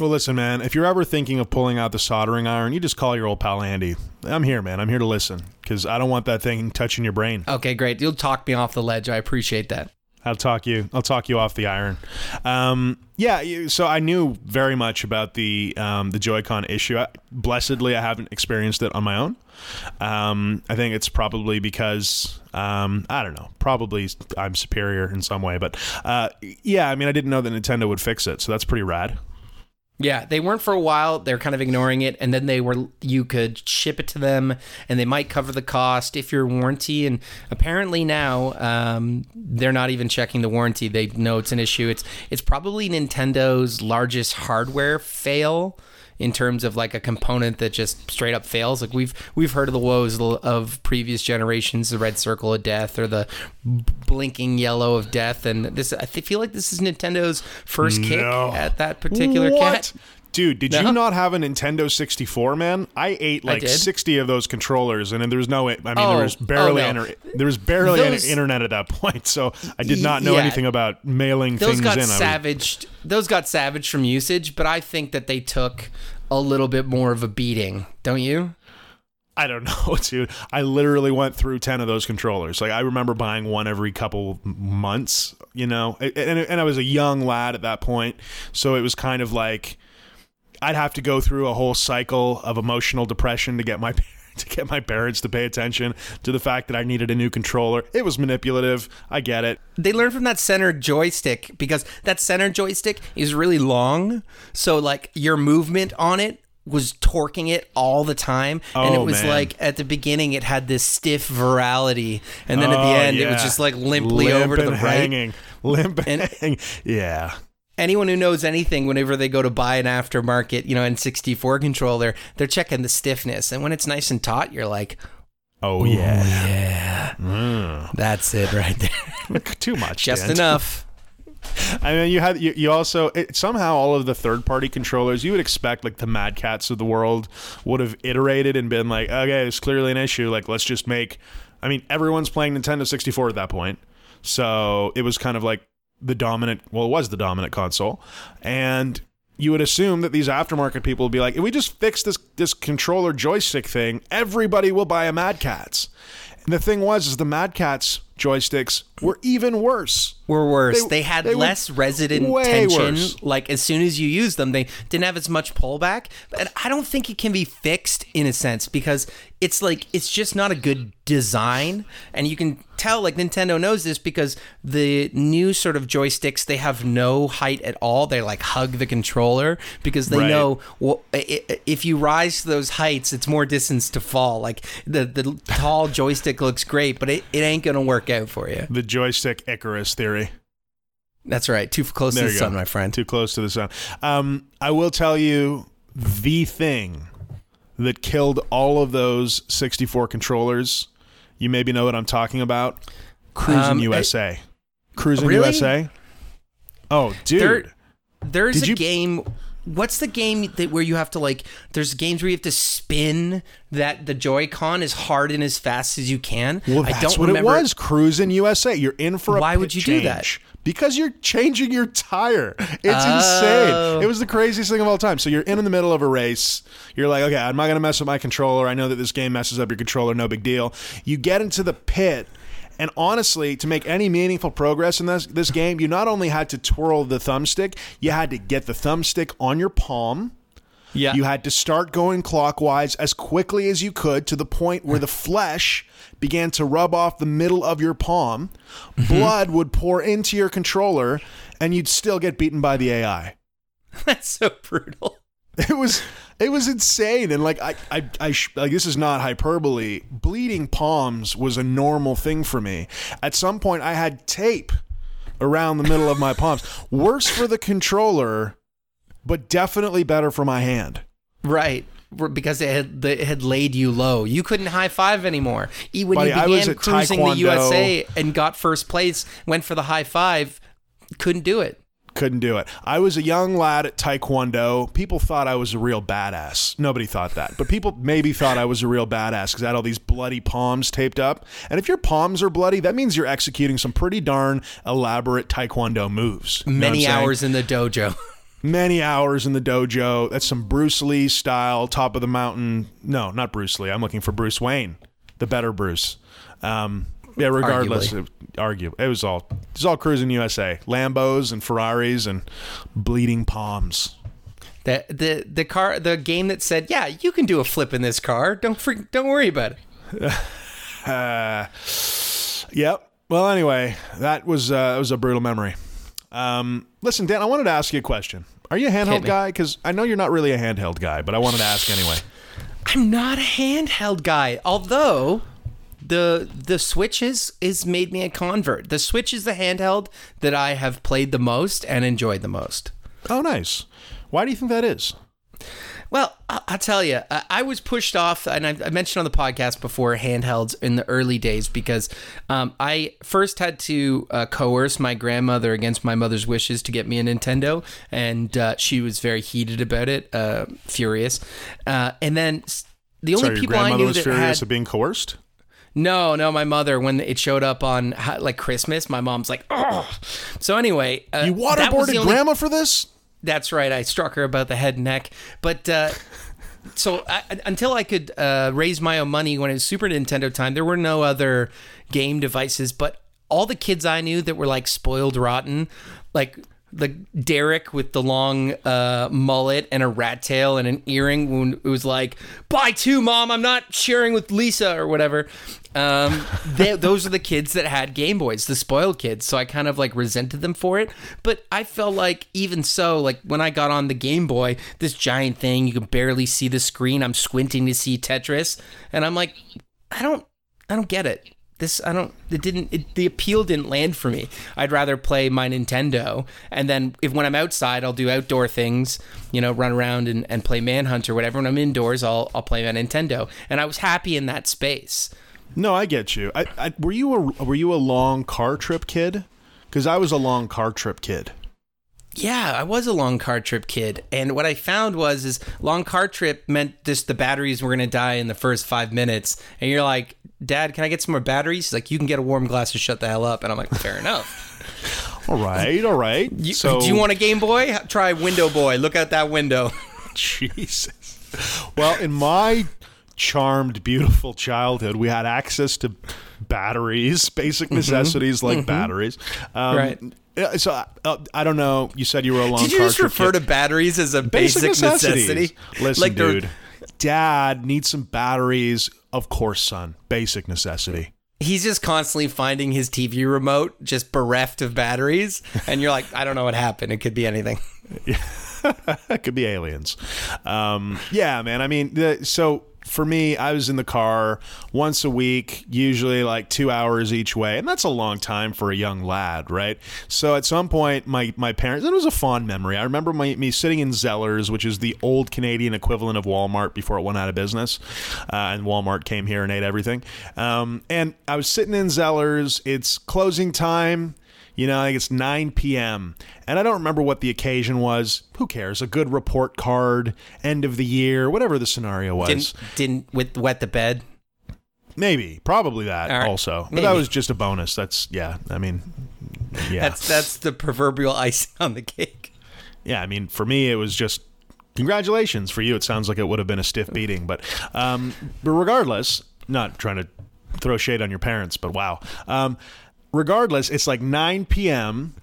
Well, listen, man. If you're ever thinking of pulling out the soldering iron, you just call your old pal Andy. I'm here, man. I'm here to listen because I don't want that thing touching your brain. Okay, great. You'll talk me off the ledge. I appreciate that. I'll talk you. I'll talk you off the iron. Um, yeah. So I knew very much about the um, the Joy-Con issue. I, blessedly, I haven't experienced it on my own. Um, I think it's probably because um, I don't know. Probably I'm superior in some way, but uh, yeah. I mean, I didn't know that Nintendo would fix it, so that's pretty rad. Yeah, they weren't for a while. They're kind of ignoring it, and then they were. You could ship it to them, and they might cover the cost if your warranty. And apparently now, um, they're not even checking the warranty. They know it's an issue. It's it's probably Nintendo's largest hardware fail in terms of like a component that just straight up fails. Like we've we've heard of the woes of previous generations, the red circle of death or the blinking yellow of death, and this I feel like this is Nintendo's first kick at that particular what? cat. Dude, did No? you not have a Nintendo 64, man? I ate like did. 60 of those controllers, and then there was no. I mean, Oh, there was barely oh, no. inter- there was barely any Those- internet at that point, so I did not know Yeah. anything about mailing Those things got in. I was- savaged. Those got savaged from usage, but I think that they took a little bit more of a beating. Don't you? I don't know, dude. I literally went through 10 of those controllers. Like, I remember buying one every couple months, you know? And, and I was a young lad at that point. So it was kind of like I'd have to go through a whole cycle of emotional depression to get my. To get my parents to pay attention to the fact that I needed a new controller. It was manipulative. I get it. They learned from that center joystick because that center joystick is really long. So like your movement on it was torquing it all the time and it Oh, was man. like at the beginning it had this stiff virality and then at the Oh, end it was just like limply Limp over to the right hanging. Limp and, And- hanging. Yeah. Anyone who knows anything whenever they go to buy an aftermarket you know n64 controller they're checking the stiffness and when it's nice and taut you're like Oh, yeah. yeah mm. that's it right there Too much. just Dan. enough I mean, you had you, you also it, somehow all of the third party controllers you would expect like the Mad Catz of the world would have iterated and been like, okay, it's clearly an issue. Like, let's just make. I mean, everyone's playing Nintendo 64 at that point, so it was kind of like the dominant. Well, it was the dominant console, and you would assume that these aftermarket people would be like, if we just fix this this controller joystick thing, everybody will buy a Mad Catz. And the thing was, is the Mad Catz joysticks were even worse. were worse. They- They, had they less resident tension. worse. Like as soon as you use them, they didn't have as much pullback. And I don't think it can be fixed in a sense because it's like it's just not a good design. And you can tell like Nintendo knows this because the new sort of joysticks they have no height at all. They like hug the controller because they Right. know well, if you rise to those heights, it's more distance to fall. Like the the tall joystick looks great, but it, it ain't gonna work out for you. The joystick Icarus theory. That's right. Too close There to the sun, go. my friend. Too close to the sun. Um, I will tell you the thing that killed all of those 64 controllers. You maybe know what I'm talking about. Cruis'n Um, USA. Cruis'n Really? USA. Oh, dude. There- There's Did a you- game. What's the game that where you have to like? There's games where you have to spin that the Joy-Con as hard and as fast as you can. well, I don't what remember. it was. Cruis'n USA. You're in for a Why would you do that? Because you're changing your tire. It's Oh. insane. It was the craziest thing of all time. So you're in the middle of a race. You're like, okay, I'm not going to mess with my controller. I know that this game messes up your controller. No big deal. You get into the pit. And honestly, to make any meaningful progress in this this game, you not only had to twirl the thumbstick, you had to get the thumbstick on your palm. Yeah. You had to start going clockwise as quickly as you could to the point where the flesh began to rub off the middle of your palm. Mm-hmm. Blood would pour into your controller, and you'd still get beaten by the AI. That's so brutal. It was it was insane, and like I I, I sh- like this is not hyperbole. Bleeding palms was a normal thing for me. At some point, I had tape around the middle of my palms. Worse for the controller, but definitely better for my hand. Right. Because it had the, it had laid you low. You couldn't high five anymore. When Buddy, you I began was cruising Taekwondo. the USA and got first place, went for the high five, couldn't do it. Couldn't do it. I was a young lad at Taekwondo. People thought I was a real badass. Nobody thought that, but people maybe thought I was a real badass because I had all these bloody palms taped up. And if your palms are bloody, that means you're executing some pretty darn elaborate Taekwondo moves. You know what Many saying? hours in the dojo. many hours in the dojo. That's some Bruce Lee style, top of the mountain. No, not Bruce Lee. I'm looking for Bruce Wayne, the better Bruce. Um, yeah, regardless, Arguably. it, argue it was all it was all Cruis'n USA, Lambos and Ferraris and bleeding palms. The the the car the game that said, "Yeah, you can do a flip in this car. Don't freak, don't worry about it." Uh, yep. Well, anyway, that was uh, that was a brutal memory. Um, listen, Dan, I wanted to ask you a question. Are you a handheld guy? Because I know you're not really a handheld guy, but I wanted to ask anyway. I'm not a handheld guy, although the the Switch is is made me a convert. The Switch is the handheld that I have played the most and enjoyed the most. Oh, nice. Why do you think that is? Well, I'll tell you, I I was pushed off, and I mentioned on the podcast before handhelds in the early days because um, I first had to uh, coerce my grandmother against my mother's wishes to get me a Nintendo, and uh, she was very heated about it, uh, furious. Uh, and then the only Sorry, people I knew was that furious had at being coerced. No, no, my mother when it showed up on like Christmas, my mom's like, oh. So anyway, uh, You that was the waterboarded only- grandma for this? that's right. I struck her about the head and neck. But uh, so I, until I could uh, raise my own money when it was Super Nintendo time, there were no other game devices. But all the kids I knew that were like spoiled rotten, like the Derek with the long uh, mullet and a rat tail and an earring, when it was like, "Buy two, mom. I'm not sharing with Lisa or whatever." Um, they, those are the kids that had Game Boys, the spoiled kids. So I kind of like resented them for it. But I felt like even so, like when I got on the Game Boy, this giant thing, you can barely see the screen. I'm squinting to see Tetris, and I'm like, I don't, I don't get it. This I don't. It didn't. It, the appeal didn't land for me. I'd rather play my Nintendo, and then if when I'm outside, I'll do outdoor things. You know, run around and, and play Manhunt or whatever. When I'm indoors, I'll I'll play my Nintendo, and I was happy in that space. No, I get you. I, I were you a were you a long car trip kid? Because I was a long car trip kid. Yeah, I was a long car trip kid, and what I found was is long car trip meant just the batteries were gonna die in the first five minutes, and you're like, Dad, can I get some more batteries? He's like, you can get a warm glass to shut the hell up, and I'm like, fair enough. All right, all right. You, so do you want a Game Boy? Try Window Boy. Look out that window. Jesus. Well, in my charmed, beautiful childhood, we had access to batteries, basic necessities like batteries. Um, Mm-hmm. Right. So uh, I don't know. You said you were a long Did you just refer kid. to batteries as a basic, necessities. necessity? Listen, like dude. Dad needs some batteries. Of course, son. Basic necessity. He's just constantly finding his TV remote just bereft of batteries, and you're like, I don't know what happened. It could be anything. it could be aliens. Um, yeah, man. I mean, the, so for me, I was in the car once a week, usually like two hours each way, and that's a long time for a young lad, right? So at some point, my my parents, it was a fond memory. I remember my, me sitting in Zellers, which is the old Canadian equivalent of Walmart before it went out of business, uh, and Walmart came here and ate everything. Um, and I was sitting in Zellers. It's closing time. You know, I think it's 9 p.m. And I don't remember what the occasion was. Who cares? A good report card, end of the year, whatever the scenario was. Didn't didn't with wet the bed. Maybe, probably that right. also. But that was just a bonus. That's, yeah, I mean, yeah. That's that's the proverbial icing on the cake. yeah, I mean, for me, it was just congratulations. For you, it sounds like it would have been a stiff beating. But, um, but regardless, not trying to throw shade on your parents, but wow. Um, regardless, it's like 9 p.m.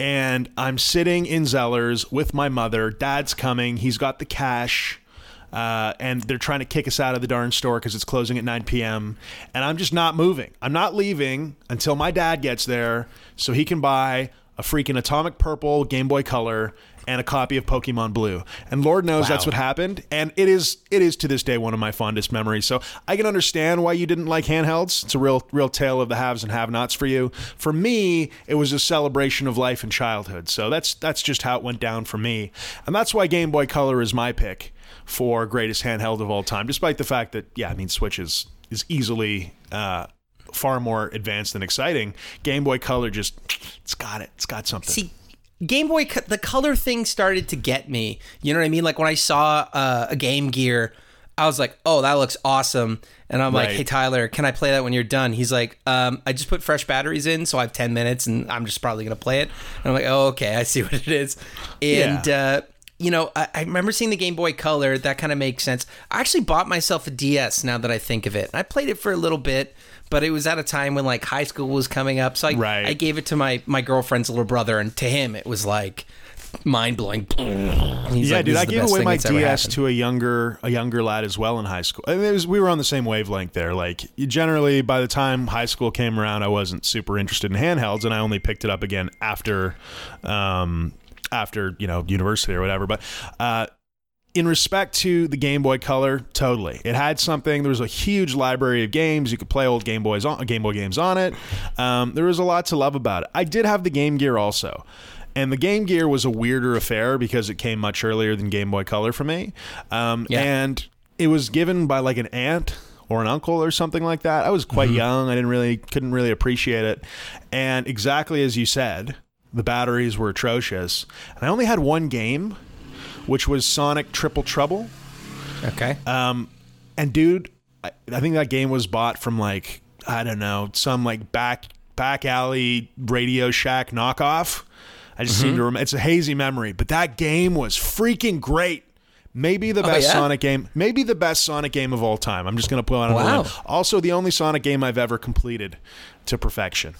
and I'm sitting in Zellers with my mother. Dad's coming. He's got the cash. Uh, and they're trying to kick us out of the darn store because it's closing at 9 p.m. And I'm just not moving. I'm not leaving until my dad gets there so he can buy a freaking Atomic Purple Game Boy Color and a copy of Pokemon Blue. And Lord knows that's what happened. And it is it is to this day one of my fondest memories. So I can understand why you didn't like handhelds. It's a real real tale of the haves and have-nots for you. For me, it was a celebration of life and childhood. So that's that's just how it went down for me. And that's why Game Boy Color is my pick for greatest handheld of all time, despite the fact that yeah, I mean Switch is is easily uh, far more advanced and exciting. Game Boy Color just it's got it. It's got something. See, Game Boy, the color thing started to get me. You know what I mean? Like when I saw uh, a Game Gear, I was like, "Oh, that looks awesome!" And I'm like, "Hey, Tyler, can I play that when you're done?" He's like, um, "I just put fresh batteries in, so I have ten minutes, and I'm just probably gonna play it." And I'm like, "Oh, okay, I see what it is." And uh, you know, I, I remember seeing the Game Boy Color. That kind of makes sense. I actually bought myself a DS. Now that I think of it, I played it for a little bit. But it was at a time when like high school was coming up, so I, Right. I gave it to my my girlfriend's little brother, and to him it was like mind blowing. yeah, dude, I gave away my DS to a younger a younger lad as well in high school. I mean, it was, we were on the same wavelength there. Like generally, by the time high school came around, I wasn't super interested in handhelds, and I only picked it up again after, um, after you know university or whatever. But uh, in respect to the Game Boy Color, totally, it had something. There was a huge library of games you could play old Game Boys on Game Boy games on it. Um, there was a lot to love about it. I did have the Game Gear also. And the Game Gear was a weirder affair because it came much earlier than Game Boy Color for me. Um, Yeah. And it was given by like an aunt or an uncle or something like that. I was quite young. I didn't really, couldn't really appreciate it. And exactly as you said, the batteries were atrocious. And I only had one game, which was Sonic Triple Trouble. Okay. Um, and dude, I, I think that game was bought from like I don't know some like back back alley Radio Shack knockoff. I just seem to mm-hmm. remember. It's a hazy memory, but that game was freaking great. Maybe the oh, best yeah? Sonic game. Maybe the best Sonic game of all time. I'm just gonna put on. a Wow. limb. Also, the only Sonic game I've ever completed to perfection.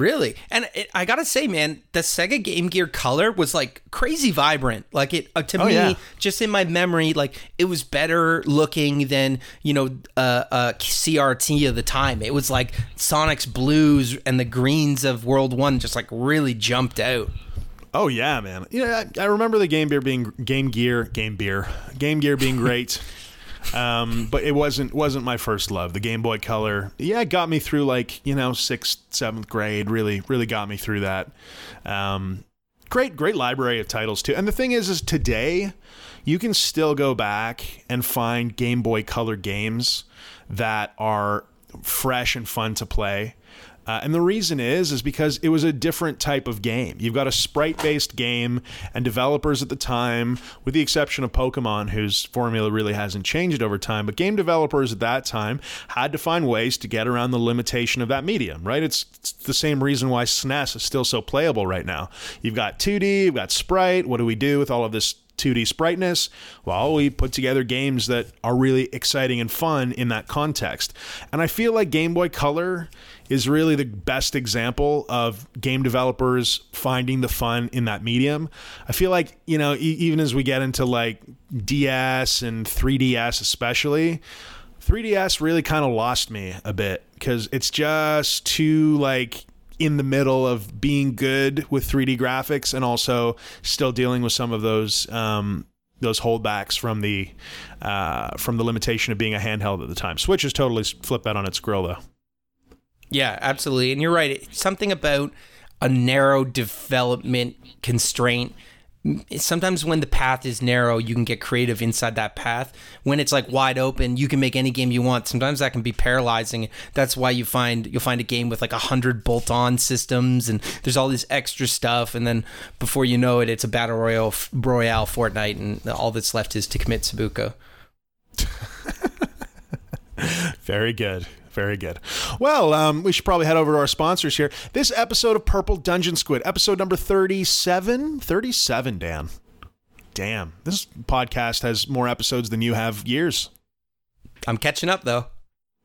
Really? And it, I gotta say, man, the Sega Game Gear Color was like crazy vibrant. Like it uh, to Oh, me, yeah. just in my memory, like it was better looking than you know uh, uh, CRT of the time. It was like Sonic's blues and the greens of World One just like really jumped out. Oh yeah, man. Yeah, I, I remember the Game Gear being Game Gear, Game Beer, Game Gear being great. um, but it wasn't wasn't my first love. The Game Boy Color, yeah, it got me through like you know sixth, seventh grade. Really, really got me through that. Um, great, great library of titles too. And the thing is, is today you can still go back and find Game Boy Color games that are fresh and fun to play. Uh, and the reason is is because it was a different type of game. You've got a sprite-based game, and developers at the time, with the exception of Pokemon, whose formula really hasn't changed over time, but game developers at that time had to find ways to get around the limitation of that medium. Right? It's, it's the same reason why SNES is still so playable right now. You've got 2D, you've got sprite. What do we do with all of this 2D spriteness. Well, we put together games that are really exciting and fun in that context. And I feel like Game Boy Color is really the best example of game developers finding the fun in that medium. I feel like, you know, e- even as we get into like DS and 3DS especially, 3DS really kind of lost me a bit because it's just too like in the middle of being good with 3D graphics and also still dealing with some of those um, those holdbacks from the uh, from the limitation of being a handheld at the time. Switch has totally flipped that on its grill though. Yeah, absolutely. And you're right. Something about a narrow development constraint. Sometimes when the path is narrow, you can get creative inside that path. When it's like wide open, you can make any game you want. Sometimes that can be paralyzing. That's why you find you'll find a game with like a hundred bolt-on systems and there's all this extra stuff, and then before you know it, it's a battle royale, royale Fortnite, and all that's left is to commit seppuku. Very good. Very good. Well, um, we should probably head over to our sponsors here. This episode of Purple Dungeon Squid, episode number 37. 37, Dan. Damn. This podcast has more episodes than you have years. I'm catching up though.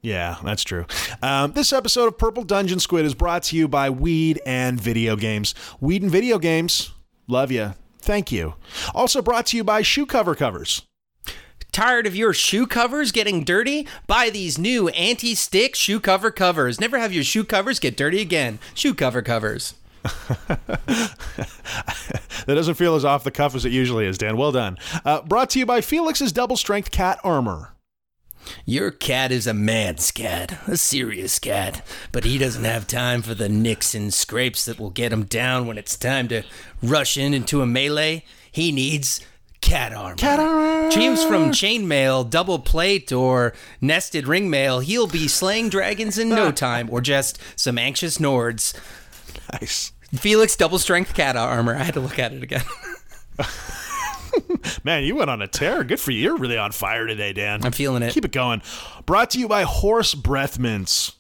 Yeah, that's true. Um, this episode of Purple Dungeon Squid is brought to you by Weed and Video Games. Weed and Video Games, love you. Thank you. Also brought to you by Shoe Cover Covers. Tired of your shoe covers getting dirty? Buy these new anti stick shoe cover covers. Never have your shoe covers get dirty again. Shoe cover covers. That doesn't feel as off the cuff as it usually is, Dan. Well done. Uh, brought to you by Felix's Double Strength Cat Armor. Your cat is a mad scat, a serious cat, but he doesn't have time for the nicks and scrapes that will get him down when it's time to rush in into a melee. He needs cat armor. Cat Armor. Choose from chainmail, double plate, or nested ringmail. He'll be slaying dragons in no time, or just some anxious Nords. Nice. Felix double strength cat armor. I had to look at it again. Man, you went on a tear. Good for you. You're really on fire today, Dan. I'm feeling it. Keep it going. Brought to you by Horse Breath Mints.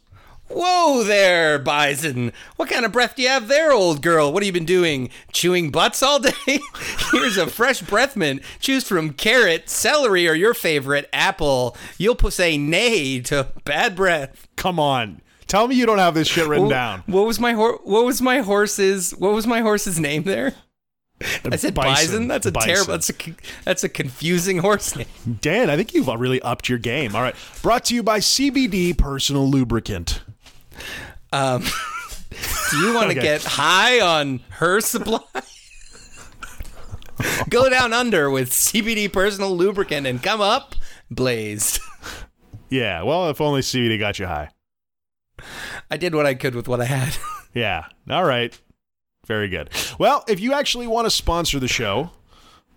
Whoa there, Bison. What kind of breath do you have there, old girl? What have you been doing? Chewing butts all day? Here's a fresh breath mint. Choose from carrot, celery, or your favorite, apple. You'll say nay to bad breath. Come on. Tell me you don't have this shit written down. What was my hor- What was my horse's? What was my horse's name there? I said bison. That's a Bison. terrible. That's a that's a confusing horse name. Dan, I think you've really upped your game. All right. Brought to you by CBD Personal Lubricant. Um, do you want to Okay. get high on her supply? Go down under with CBD personal lubricant and come up blazed. Yeah, well, if only CBD got you high. I did what I could with what I had. Yeah. All right. Very good. Well, if you actually want to sponsor the show,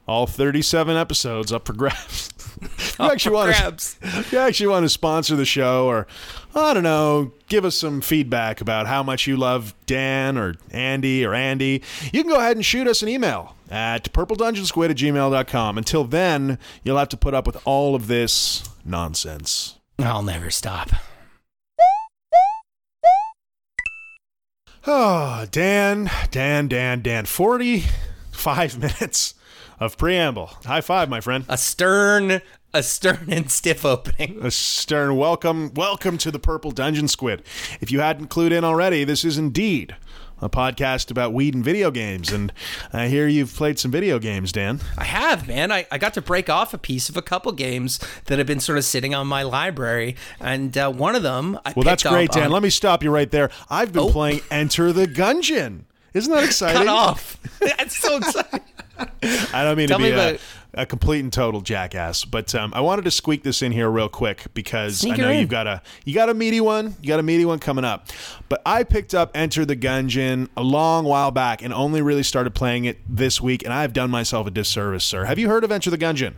all 37 episodes up for grabs. If oh, you actually want to, if you actually want to sponsor the show, or I don't know, give us some feedback about how much you love Dan or Andy or Andy, you can go ahead and shoot us an email at purpledungeonsquid at gmail.com. Until then, you'll have to put up with all of this nonsense. I'll never stop. Oh, Dan, Dan, Dan, Dan. 45 minutes of preamble. High five, my friend. A stern, a stern and stiff opening. A stern welcome. Welcome to the Purple Dungeon Squid. If you hadn't clued in already, this is indeed a podcast about weed and video games. And I hear you've played some video games, Dan. I have, man. I, I got to break off a piece of a couple games that have been sort of sitting on my library, and uh, one of them. I Well, that's great, Dan. on- Let me stop you right there. I've been Oh. playing Enter the Gungeon. Isn't that exciting? cut off. that's so exciting. I don't mean Tell to be me a, about- a complete and total jackass, but um, I wanted to squeak this in here real quick because Sneak I know you've got a you got a meaty one, you got a meaty one coming up. But I picked up Enter the Gungeon a long while back and only really started playing it this week, and I've done myself a disservice, sir. Have you heard of Enter the Gungeon?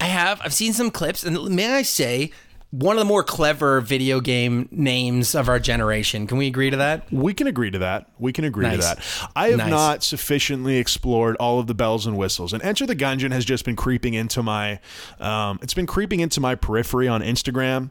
I have. I've seen some clips, and may I say, one of the more clever video game names of our generation. Can we agree to that? We can agree to that. We can agree to that. I have Nice. not sufficiently explored all of the bells and whistles, and Enter the Gungeon has just been creeping into my. Um, it's been creeping into my periphery on Instagram.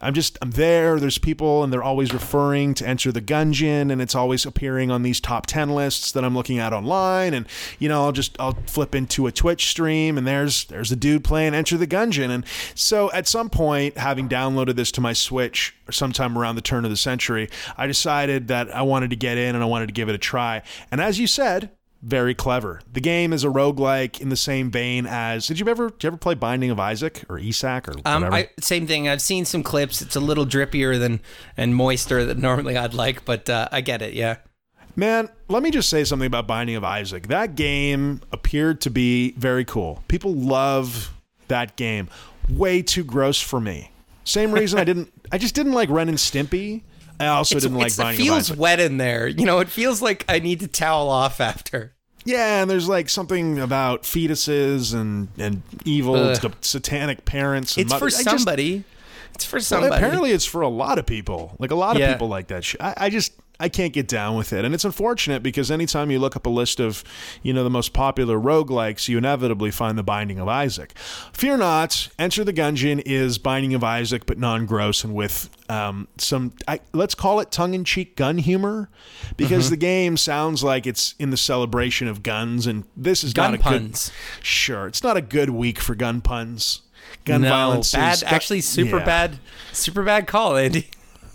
I'm just I'm there. There's people, and they're always referring to Enter the Gungeon, and it's always appearing on these top ten lists that I'm looking at online. And you know, I'll just I'll flip into a Twitch stream, and there's there's a dude playing Enter the Gungeon, and so at some point, having downloaded this to my Switch sometime around the turn of the century, I decided that I wanted to get in and I wanted to give it a try. And as you said, very clever. The game is a roguelike in the same vein as did you ever did you ever play Binding of Isaac or Isak or Um, whatever? I, same thing. I've seen some clips. It's a little drippier than and moister than normally I'd like, but uh, I get it. Yeah. Man, let me just say something about Binding of Isaac. That game appeared to be very cool. People love that game. Way too gross for me. Same reason I didn't I just didn't like Ren and Stimpy. I also didn't like it's, it Binding of feels wet in there. You know, it feels like I need to towel off after. Yeah, and there's like something about fetuses and and evil Ugh. satanic parents. And It's for I just- somebody. it's for Well, somebody. apparently, it's for a lot of people. Like a lot of Yeah. people like that shit. I, I just I can't get down with it, and it's unfortunate because anytime you look up a list of you know the most popular roguelikes, you inevitably find the Binding of Isaac. Fear not, Enter the Gungeon is Binding of Isaac, but non-gross and with um, some I, let's call it tongue-in-cheek gun humor, because Mm-hmm. the game sounds like it's in the celebration of guns, and this is Gun not a puns. good. Sure, it's not a good week for gun puns. Gun no, violence bad. is actually, super yeah. bad. Super bad call, Andy.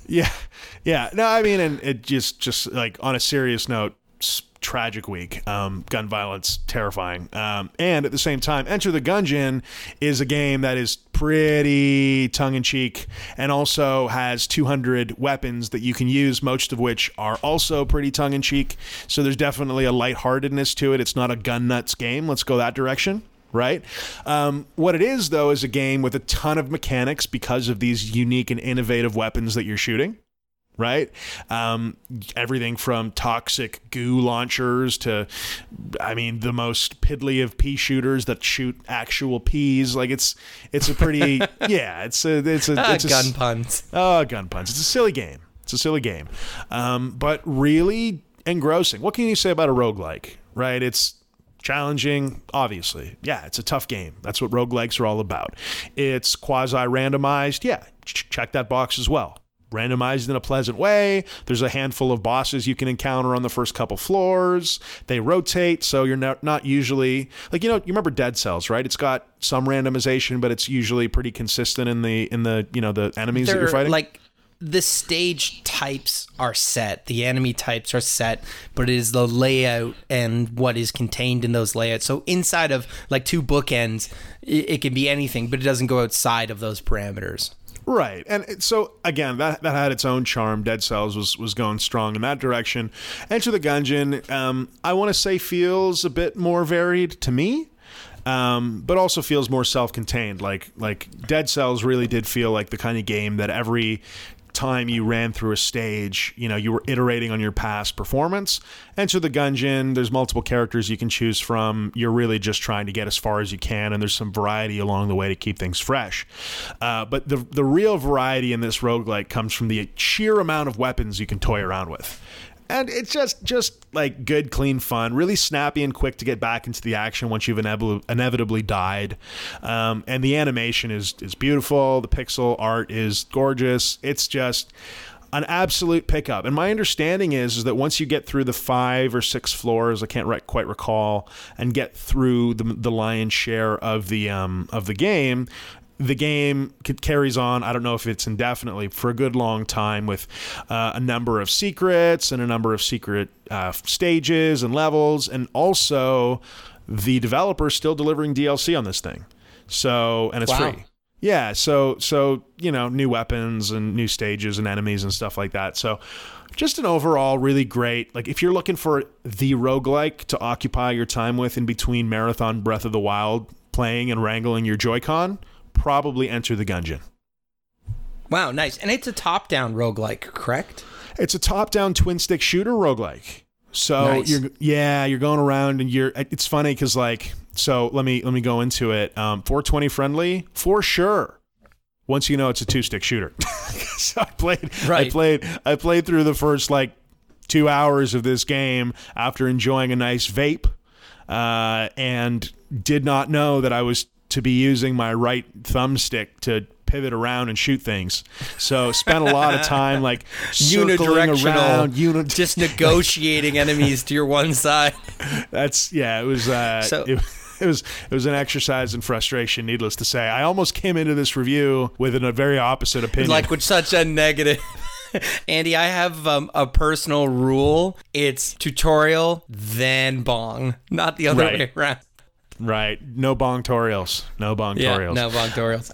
Yeah, yeah. No, I mean, and it just, just like on a serious note, tragic week. Um, gun violence, terrifying. Um, and at the same time, Enter the Gungeon is a game that is pretty tongue in cheek, and also has 200 weapons that you can use, most of which are also pretty tongue in cheek. So there's definitely a lightheartedness to it. It's not a gun nuts game. Let's go that direction right? Um, what it is, though, is a game with a ton of mechanics because of these unique and innovative weapons that you're shooting. Right, um, everything from toxic goo launchers to, I mean, the most piddly of pea shooters that shoot actual peas. Like it's, it's a pretty, yeah, it's a, it's a, Ah, it's a gun puns. Oh, gun puns. It's a silly game. It's a silly game. Um, but really engrossing. What can you say about a roguelike? Right? It's challenging, obviously. Yeah, it's a tough game. That's what roguelikes are all about. It's quasi randomized. Yeah, ch- check that box as well. Randomized in a pleasant way. There's a handful of bosses you can encounter on the first couple floors. They rotate, so you're not, not usually like you know. You remember Dead Cells, right? It's got some randomization, but it's usually pretty consistent in the in the you know the enemies that you're They're fighting. like the stage types are set, the enemy types are set, but it is the layout and what is contained in those layouts. So inside of like two bookends, it, it can be anything, but it doesn't go outside of those parameters. Right. And so again, that that had its own charm. Dead Cells was was going strong in that direction. Enter the Gungeon, um, I want to say feels a bit more varied to me. Um, but also feels more self-contained. Like like Dead Cells really did feel like the kind of game that every time you ran through a stage, you know, you were iterating on your past performance. Enter the Gungeon. There's multiple characters you can choose from. You're really just trying to get as far as you can, and there's some variety along the way to keep things fresh. Uh, but the the real variety in this roguelike comes from the sheer amount of weapons you can toy around with and it's just just like good clean fun. Really snappy and quick to get back into the action once you've inevitably, died. Um, and the animation is is beautiful. The pixel art is gorgeous. It's just an absolute pickup. And my understanding is, is that once you get through the five or six floors i can't re- quite recall and get through the, the lion's share of the um, of the game the game carries on. I don't know if it's indefinitely for a good long time with uh, a number of secrets and a number of secret uh, stages and levels, and also the developer still delivering DLC on this thing. So and it's Wow. free. Yeah, so so you know new weapons and new stages and enemies and stuff like that. So just an overall really great like if you're looking for the roguelike to occupy your time with in between Marathon Breath of the Wild playing and wrangling your Joy-Con, probably enter the Gungeon. Wow, nice. And it's a top-down roguelike, correct? It's a top-down twin-stick shooter roguelike. So Nice. you're yeah, you're going around and you're it's funny cuz like so let me let me go into it. Um 420 friendly for sure. Once you know it's a two-stick shooter. so I played I played I played through the first like 2 hours of this game after enjoying a nice vape uh, and did not know that I was to be using my right thumbstick to pivot around and shoot things. So spent a lot of time like circling Unidirectional, around. Uni- just negotiating enemies to your one side. That's yeah. It was. Uh, So- it, it was it was an exercise in frustration. Needless to say, I almost came into this review with an, a very opposite opinion. like with such a negative. Andy, I have um, a personal rule. It's tutorial, then bong, not the other Right. way around. Right? No bong tutorials. No bong Yeah, no bong tutorials.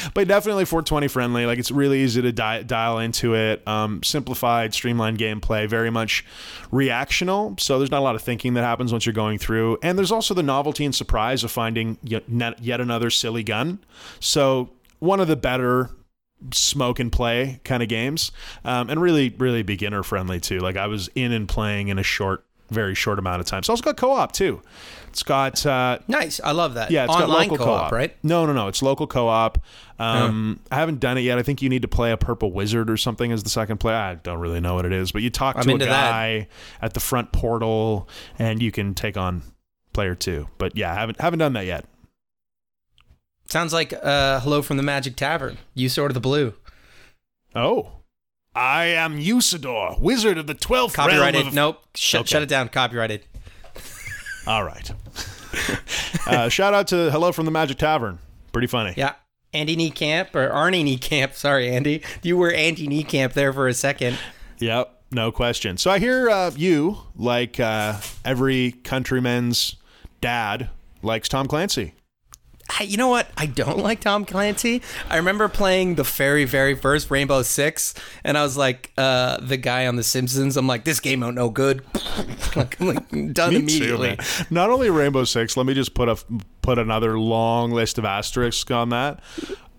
but definitely 420 friendly. Like it's really easy to di- dial into it. Um, simplified, streamlined gameplay, very much reactional. So there's not a lot of thinking that happens once you're going through. And there's also the novelty and surprise of finding yet, net- yet another silly gun. So one of the better smoke and play kind of games, um, and really, really beginner friendly too. Like I was in and playing in a short, very short amount of time. It's also got co-op too. It's got uh, nice. I love that. yeah, it's Online got local co-op, co-op, right? No, no, no. It's local co-op. Um, I haven't done it yet. I think you need to play a purple wizard or something as the second player. I don't really know what it is, but you talk I'm to a into that. guy at the front portal, and you can take on player two. But yeah, I haven't haven't done that yet. Sounds like uh, Hello from the Magic Tavern. You sort of the blue. Oh, I am Usidore, wizard of the twelfth realm of. Nope. Shut, Okay. shut it down. Copyrighted. All right. uh, shout out to Hello from the Magic Tavern. Pretty funny. Yeah. Andy Niekamp or Arnie Niekamp. Sorry, Andy. You were Andy Niekamp there for a second. Yep, no question. So I hear uh, you, like uh, every countryman's dad, likes Tom Clancy. I- You know what? I don't like Tom Clancy. I remember playing the very, very first Rainbow Six, and I was like, uh, the guy on The Simpsons. I'm like, this game ain't no good. like, I'm like, done Me immediately. too. Not only Rainbow Six. Let me just put a put another long list of asterisks on that.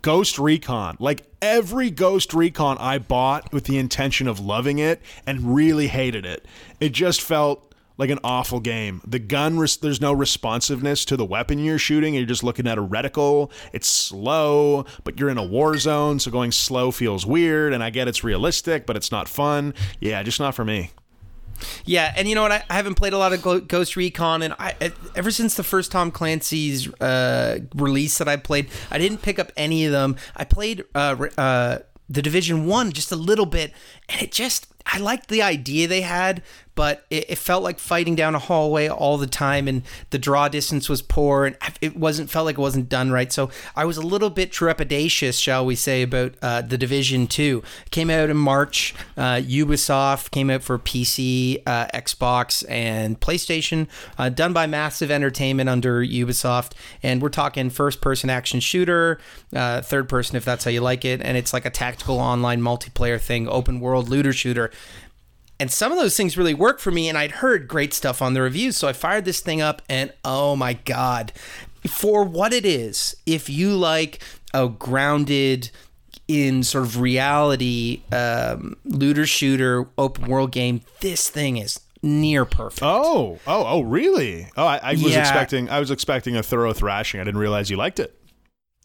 Ghost Recon, like every Ghost Recon I bought with the intention of loving it and really hated it. It just felt like an awful game. The gun, res- there's no responsiveness to the weapon you're shooting. You're just looking at a reticle. It's slow, but you're in a war zone, so going slow feels weird. And I get it's realistic, but it's not fun. Yeah, just not for me. Yeah, and you know what? I, I haven't played a lot of Ghost Recon, and I I- ever since the first Tom Clancy's uh, release that I played, I didn't pick up any of them. I played uh, uh, the Division One just a little bit, and it just I liked the idea they had, but it, it felt like fighting down a hallway all the time, and the draw distance was poor, and it wasn't felt like it wasn't done right. So I was a little bit trepidatious, shall we say, about uh, the Division Two. Came out in March. Uh, Ubisoft came out for PC, uh, Xbox, and PlayStation. Uh, done by Massive Entertainment under Ubisoft, and we're talking first-person action shooter, uh, third person if that's how you like it, and it's like a tactical online multiplayer thing, open world looter shooter and some of those things really work for me and i'd heard great stuff on the reviews so i fired this thing up and oh my god for what it is if you like a grounded in sort of reality um, looter shooter open world game, this thing is near perfect. Oh, oh, oh, really? Oh, I, I was Yeah. expecting. I was expecting a thorough thrashing. I didn't realize you liked it.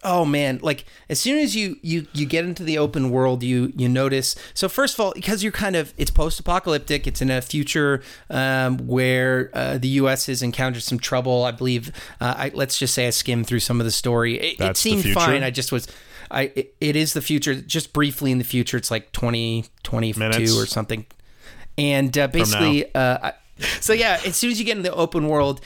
Oh man, like as soon as you you you get into the open world, you you notice. So first of all, because you're kind of it's post-apocalyptic, it's in a future um, where uh, the U.S. has encountered some trouble. I believe. Uh, I, let's just say I skimmed through some of the story. It, it seemed fine. I just was. I it, it is the future. Just briefly in the future, it's like 2022 Minutes. or something. And uh, basically, uh, I, so yeah, as soon as you get in the open world,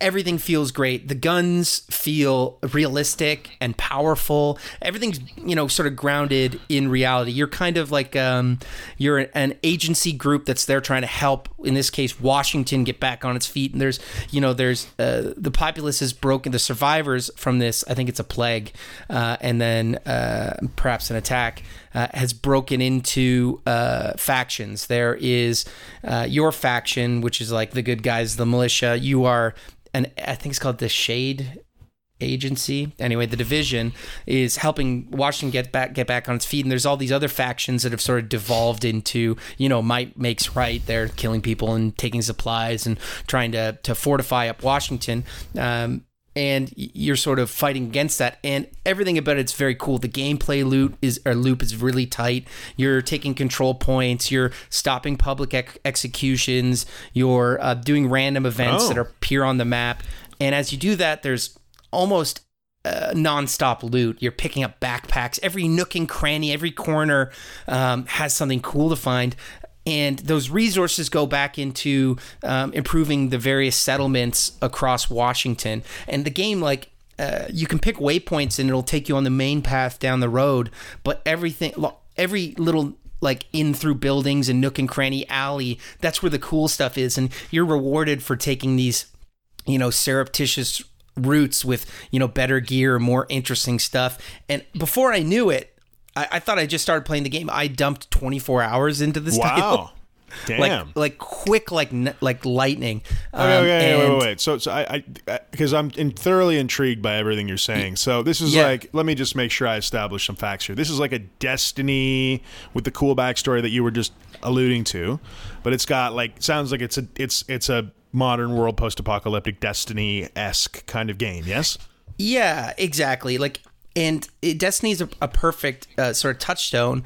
everything feels great. The guns feel realistic and powerful. Everything's you know sort of grounded in reality. You're kind of like um, you're an agency group that's there trying to help. In this case, Washington get back on its feet. And there's you know there's uh, the populace is broken. The survivors from this, I think it's a plague, uh, and then uh, perhaps an attack uh, has broken into uh, factions. There is uh, your faction, which is like the good guys, the militia. You are, and I think it's called the Shade Agency. Anyway, the division is helping Washington get back get back on its feet. And there's all these other factions that have sort of devolved into, you know, might makes right. They're killing people and taking supplies and trying to to fortify up Washington. Um, and you're sort of fighting against that and everything about it's very cool the gameplay loop is or loop is really tight you're taking control points you're stopping public ec- executions you're uh, doing random events Oh. that appear on the map and as you do that there's almost uh, non-stop loot. You're picking up backpacks. Every nook and cranny, every corner um, has something cool to find. And those resources go back into um, improving the various settlements across Washington. And the game, like, uh, you can pick waypoints and it'll take you on the main path down the road. But everything, every little like in through buildings and nook and cranny alley, that's where the cool stuff is. And you're rewarded for taking these you know, surreptitious routes with, you know, better gear, or more interesting stuff. And before I knew it, I, I thought I just started playing the game. I dumped 24 hours into this title. Wow. Damn. Like, like quick, like like lightning. Okay, Um, okay, wait, and- wait, wait. So, so I, I, because I'm in, thoroughly intrigued by everything you're saying. So this is Yeah. like, let me just make sure I establish some facts here. This is like a Destiny with the cool backstory that you were just alluding to, but it's got like, sounds like it's a, it's, it's a modern world post-apocalyptic Destiny esque kind of game. Yes. Yeah, exactly. Like, and it, Destiny is a, a perfect uh, sort of touchstone,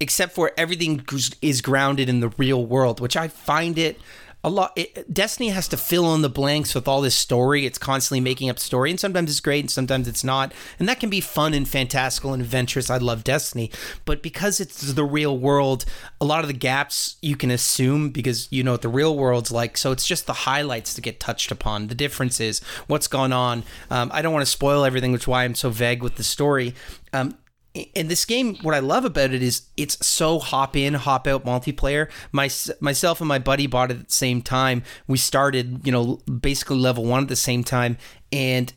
except for everything is grounded in the real world, which I find it a lot. It, Destiny has to fill in the blanks with all this story. It's constantly making up story, and sometimes it's great, and sometimes it's not. And that can be fun and fantastical and adventurous. I love Destiny, but because it's the real world, a lot of the gaps you can assume because you know what the real world's like. So it's just the highlights that get touched upon, the differences, what's gone on. Um, I don't want to spoil everything, which is why I'm so vague with the story. Um, in this game, what I love about it is it's so hop in, hop out multiplayer. My, myself and my buddy bought it at the same time. We started, you know, basically level one at the same time, and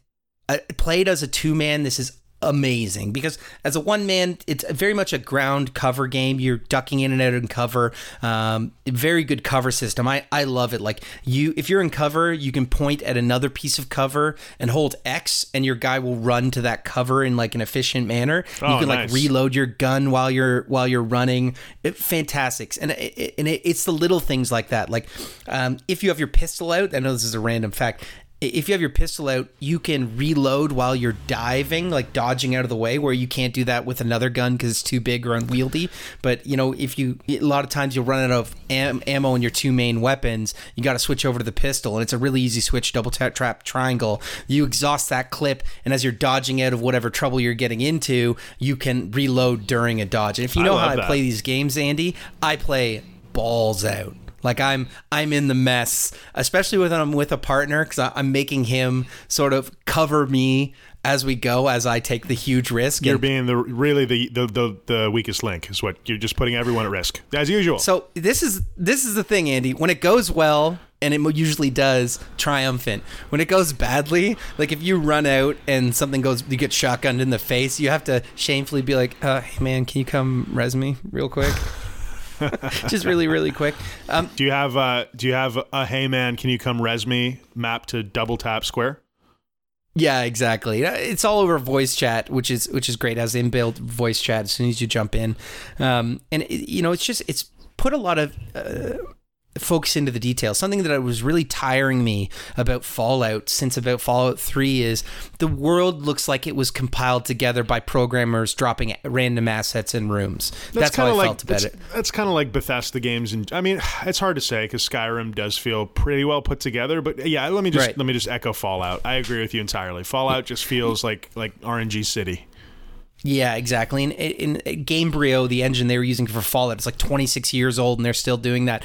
uh, I played as a two man. This is amazing because as a one man, it's very much a ground cover game. You're ducking in and out in cover. Um, very good cover system. I, I love it. Like you, if you're in cover, you can point at another piece of cover and hold X, and your guy will run to that cover in like an efficient manner. Oh, you can like reload your gun while you're while you're running. It, fantastic, and it, and it, it's the little things like that. Like um, if you have your pistol out, I know this is a random fact. If you have your pistol out, you can reload while you're diving, like dodging out of the way, where you can't do that with another gun because it's too big or unwieldy. But you know, if you a lot of times you'll run out of am- ammo in your two main weapons, you got to switch over to the pistol, and it's a really easy switch. Double tap, trap, triangle. You exhaust that clip, and as you're dodging out of whatever trouble you're getting into, you can reload during a dodge. And if you know love how I play these games, Andy, I play balls out. Like I'm, I'm in the mess, especially when I'm with a partner because I'm making him sort of cover me as we go as I take the huge risk. You're And being the really the, the the the weakest link is what you're just putting everyone at risk as usual. so this is this is the thing, Andy. When it goes well, and it usually does, triumphant. When it goes badly, like if you run out and something goes, you get shotgunned in the face, you have to shamefully be like, uh, "Hey man, can you come res me real quick?" Just really, really quick. Um, do you have uh do you have a hey man can you come res me map to double tap square? Yeah, exactly. Uh, It's all over voice chat, which is which is great. Has inbuilt voice chat as soon as you jump in, um, and it, you know it's just it's put a lot of uh, focus into the details. Something that was really tiring me about Fallout since about Fallout Three is the world looks like it was compiled together by programmers dropping random assets in rooms. That's, how I kinda felt about that's, it. That's kind of like Bethesda games, and I mean, it's hard to say because Skyrim does feel pretty well put together. But yeah, let me just Right. let me just echo Fallout. I agree with you entirely. Fallout just feels like like RNG City. Yeah, exactly. And in, Gamebryo, the engine they were using for Fallout, it's like 26 years old, and they're still doing that.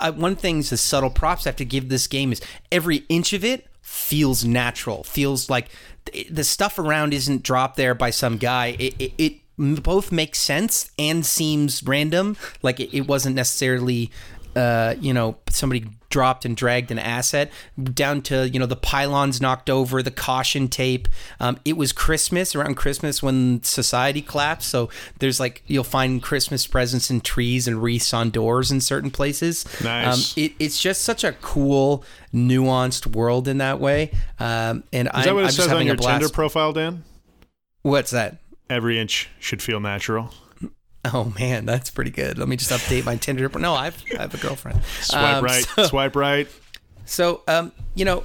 Uh, One thing, the subtle props I have to give this game is every inch of it feels natural. Feels like the stuff around isn't dropped there by some guy. It, it, it both makes sense and seems random. Like it, it wasn't necessarily, uh, you know, somebody dropped and dragged an asset down to you know the pylons knocked over the caution tape um, it was christmas around christmas when society collapsed so there's like you'll find christmas presents in trees and wreaths on doors in certain places Nice. um, it, it's just such a cool nuanced world in that way um, and Is I'm, that what I'm it just says on having your a blast Tinder profile, Dan? what's that Every inch should feel natural. oh man that's pretty good let me just update my tinder no i've i have a girlfriend Swipe Um, right, so- swipe right. So, um, you know,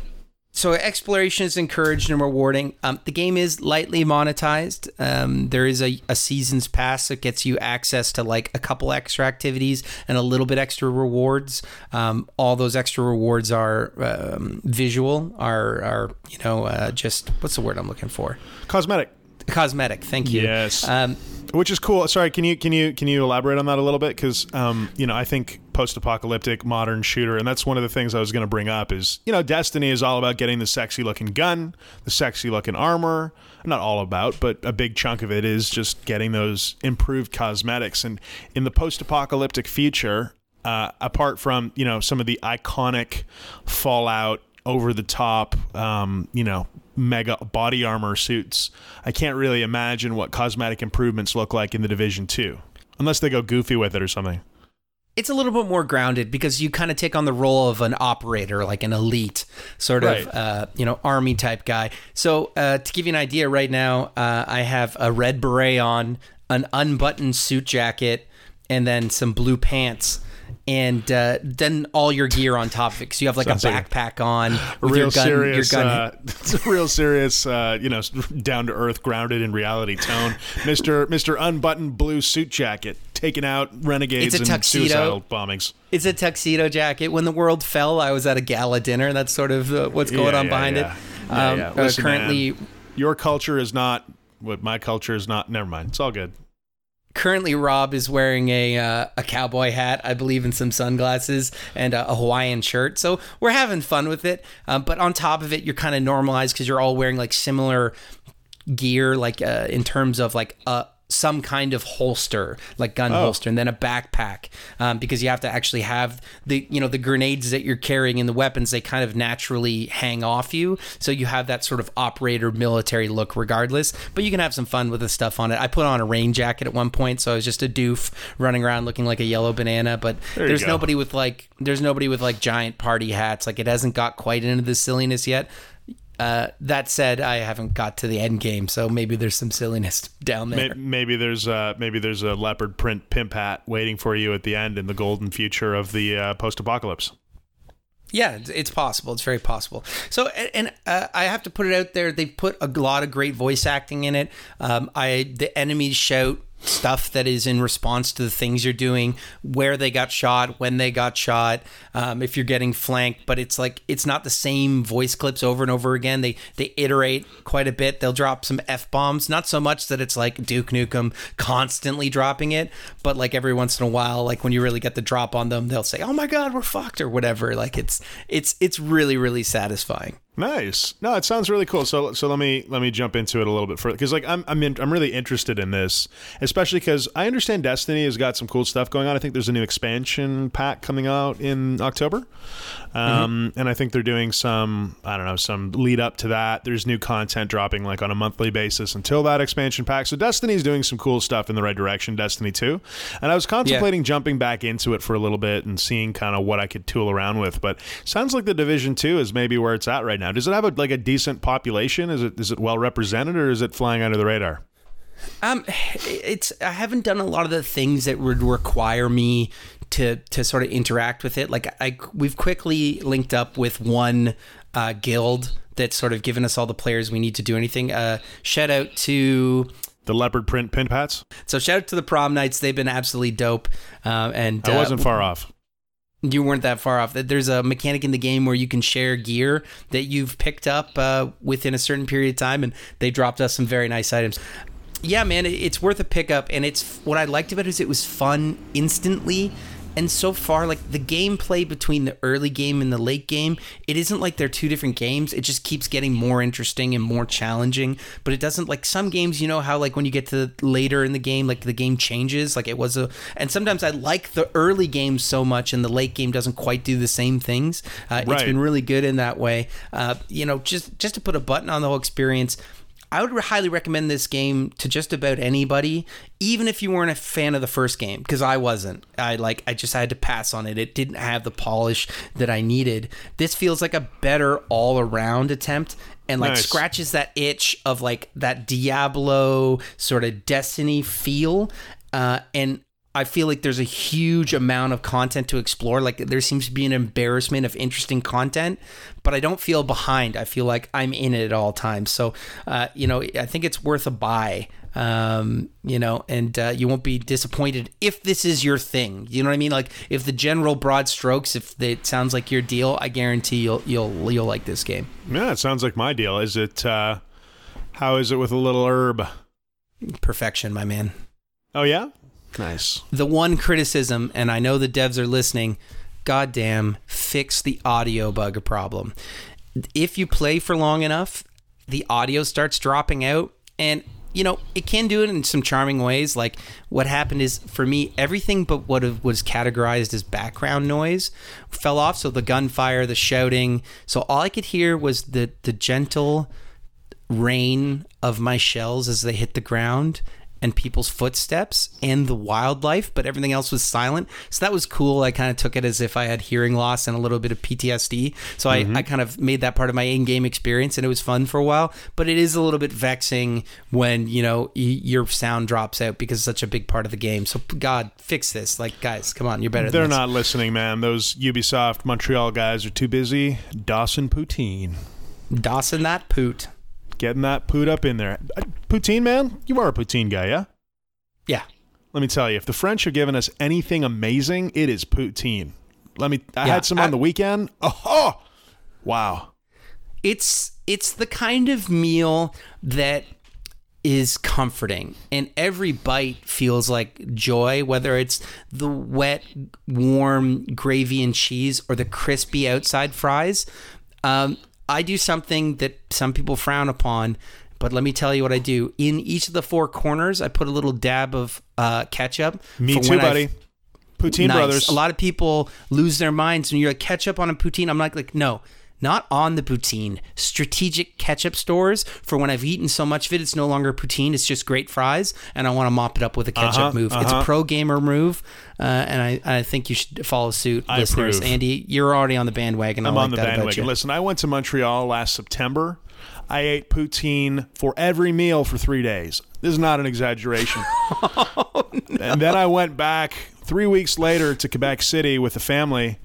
so exploration is encouraged and rewarding. Um, the game is lightly monetized. Um, there is a, a season's pass that gets you access to like a couple extra activities and a little bit extra rewards. Um, all those extra rewards are um, visual, are are you know uh, just what's the word I'm looking for? Cosmetic. Cosmetic. Thank you. Yes. Which is cool. Sorry, can you can you can you elaborate on that a little bit? Because um, you know, I think post-apocalyptic modern shooter, and that's one of the things I was going to bring up. Is you know, Destiny is all about getting the sexy-looking gun, the sexy-looking armor. Not all about, but a big chunk of it is just getting those improved cosmetics. And in the post-apocalyptic future, uh, apart from you know some of the iconic Fallout over the top, um, you know, mega body armor suits. I can't really imagine what cosmetic improvements look like in the Division 2, unless they go goofy with it or something. it's a little bit more grounded because you kind of take on the role of an operator, like an elite sort Right. of, uh, you know, army type guy. So uh, to give you an idea, right now uh, I have a red beret on, an unbuttoned suit jacket, and then some blue pants. And uh, then all your gear on top of it, because you have like Sounds a like backpack on with real your gun. serious, your gun. uh, it's a real serious, uh, you know, down to earth, grounded in reality tone. Mister Mister Unbuttoned Blue Suit Jacket taking out renegades It's a and tuxedo. suicidal bombings. It's a tuxedo jacket. When the world fell, I was at a gala dinner. That's sort of uh, what's going Yeah, on yeah, behind yeah. it. Um, uh, Listen, currently, man, your culture is not what my culture is not. Never mind. It's all good. Currently Rob is wearing a uh, a cowboy hat, I believe, and some sunglasses and a, a Hawaiian shirt. So we're having fun with it. Um, but on top of it, you're kind of normalized because you're all wearing like similar gear, like uh, in terms of like uh, some kind of holster, like gun holster, and then a backpack, um, because you have to actually have the you know the grenades that you're carrying and the weapons. They kind of naturally hang off you, so you have that sort of operator military look, regardless. But you can have some fun with the stuff on it. I put on a rain jacket at one point, so I was just a doof running around looking like a yellow banana. But you there's go. nobody with like there's nobody with like giant party hats. Like it hasn't got quite into the silliness yet. Uh, that said, I haven't got to the end game, so maybe there's some silliness down there. Maybe there's uh, maybe there's a leopard print pimp hat waiting for you at the end in the golden future of the uh, post-apocalypse. Yeah, it's- possible. It's very possible. So, and, and uh, I have to put it out there. They put a lot of great voice acting in it. Um, I the enemies shout stuff that is in response to the things you're doing, where they got shot, when they got shot, um, if you're getting flanked. But it's like it's not the same voice clips over and over again. They they iterate quite a bit. They'll drop some f bombs, not so much that it's like Duke Nukem constantly dropping it, but like every once in a while, like when you really get the drop on them, they'll say, "Oh my god, we're fucked" or whatever. Like it's it's it's really really satisfying. Nice. No, it sounds really cool. So so let me let me jump into it a little bit further because like I'm I'm in, I'm really interested in this, especially because I understand Destiny has got some cool stuff going on. I think there's a new expansion pack coming out in October, um, and I think they're doing some I don't know some lead up to that. There's new content dropping like on a monthly basis until that expansion pack. So Destiny's doing some cool stuff in the right direction. Destiny two, and I was contemplating jumping back into it for a little bit and seeing kind of what I could tool around with. But sounds like the Division two is maybe where it's at right now. Now. Does it have a, like a decent population? Is it is it well represented, or is it flying under the radar? Um, it's I haven't done a lot of the things that would require me to to sort of interact with it. Like I, we've quickly linked up with one uh, guild that's sort of given us all the players we need to do anything. Uh, shout out to The leopard print pin pats. so shout out to the prom nights. They've been absolutely dope. Um, and I uh, wasn't far off. You weren't that far off. That There's a mechanic in the game where you can share gear that you've picked up uh, within a certain period of time, and they dropped us some very nice items. Yeah, man, it's worth a pickup, and it's what I liked about it is it was fun instantly. And so far, like the gameplay between the early game and the late game, it isn't like they're two different games. It just keeps getting more interesting and more challenging. But it doesn't like some games, you know how like when you get to later in the game, like the game changes. Like it was a, and sometimes I like the early game so much, and the late game doesn't quite do the same things. Uh, It's Right. been really good in that way. Uh, you know, just just to put a button on the whole experience. I would highly recommend this game to just about anybody, even if you weren't a fan of the first game, because I wasn't. I like I just had to pass on it. It didn't have the polish that I needed. This feels like a better all around attempt and like Nice. scratches that itch of like that Diablo sort of Destiny feel. Uh, and I feel like there's a huge amount of content to explore. Like there seems to be an embarrassment of interesting content, but I don't feel behind. I feel like I'm in it at all times. So, uh, you know, I think it's worth a buy. Um, you know, and uh, you won't be disappointed if this is your thing. You know what I mean? Like if the general broad strokes, if it sounds like your deal, I guarantee you'll you'll you'll like this game. Yeah, it sounds like my deal. Is it? uh How is it with a little herb? Perfection, my man. Oh yeah, nice. the one criticism, and I know the devs are listening, goddamn, fix the audio bug problem. If you play for long enough, the audio starts dropping out, and you know it can do it in some charming ways. Like what happened is for me, everything but what was categorized as background noise fell off. So the gunfire, the shouting, so all I could hear was the the gentle rain of my shells as they hit the ground and people's footsteps and the wildlife, but everything else was silent. So that was cool. I kind of took it as if I had hearing loss and a little bit of PTSD. So I, mm-hmm. I kind of made that part of my in game experience and it was fun for a while. But it is a little bit vexing when, you know, y- your sound drops out because it's such a big part of the game. So, God, fix this. Like, guys, come on, you're better They're than this. not listening, man. Those Ubisoft Montreal guys are too busy. Dawson poutine, Dawson that poot. Getting that poot up in there. Uh, Poutine, man, you are a poutine guy, yeah? Yeah. Let me tell you, if the French are giving us anything amazing, it is poutine. Let me. I Yeah, had some I- on the weekend. Oh, oh, wow. it's it's the kind of meal that is comforting and every bite feels like joy whether it's the wet warm gravy and cheese or the crispy outside fries um, i do something that some people frown upon but let me tell you what i do in each of the four corners i put a little dab of uh, ketchup Me too, when I've- buddy. Poutine Nice. brothers. A lot of people lose their minds when you're like ketchup on a poutine. I'm like, like no, not on the poutine. Strategic ketchup stores for when I've eaten so much of it, it's no longer poutine. It's just great fries, and I want to mop it up with a ketchup Uh-huh, move. It's uh-huh. a pro gamer move, uh, and I, I think you should follow suit, I listeners. approve. Andy, you're already on the bandwagon. I'm like on the bandwagon. Listen, I went to Montreal last September. I ate poutine for every meal for three days. This is not an exaggeration. Oh, And then I went back three weeks later to Quebec City with the family,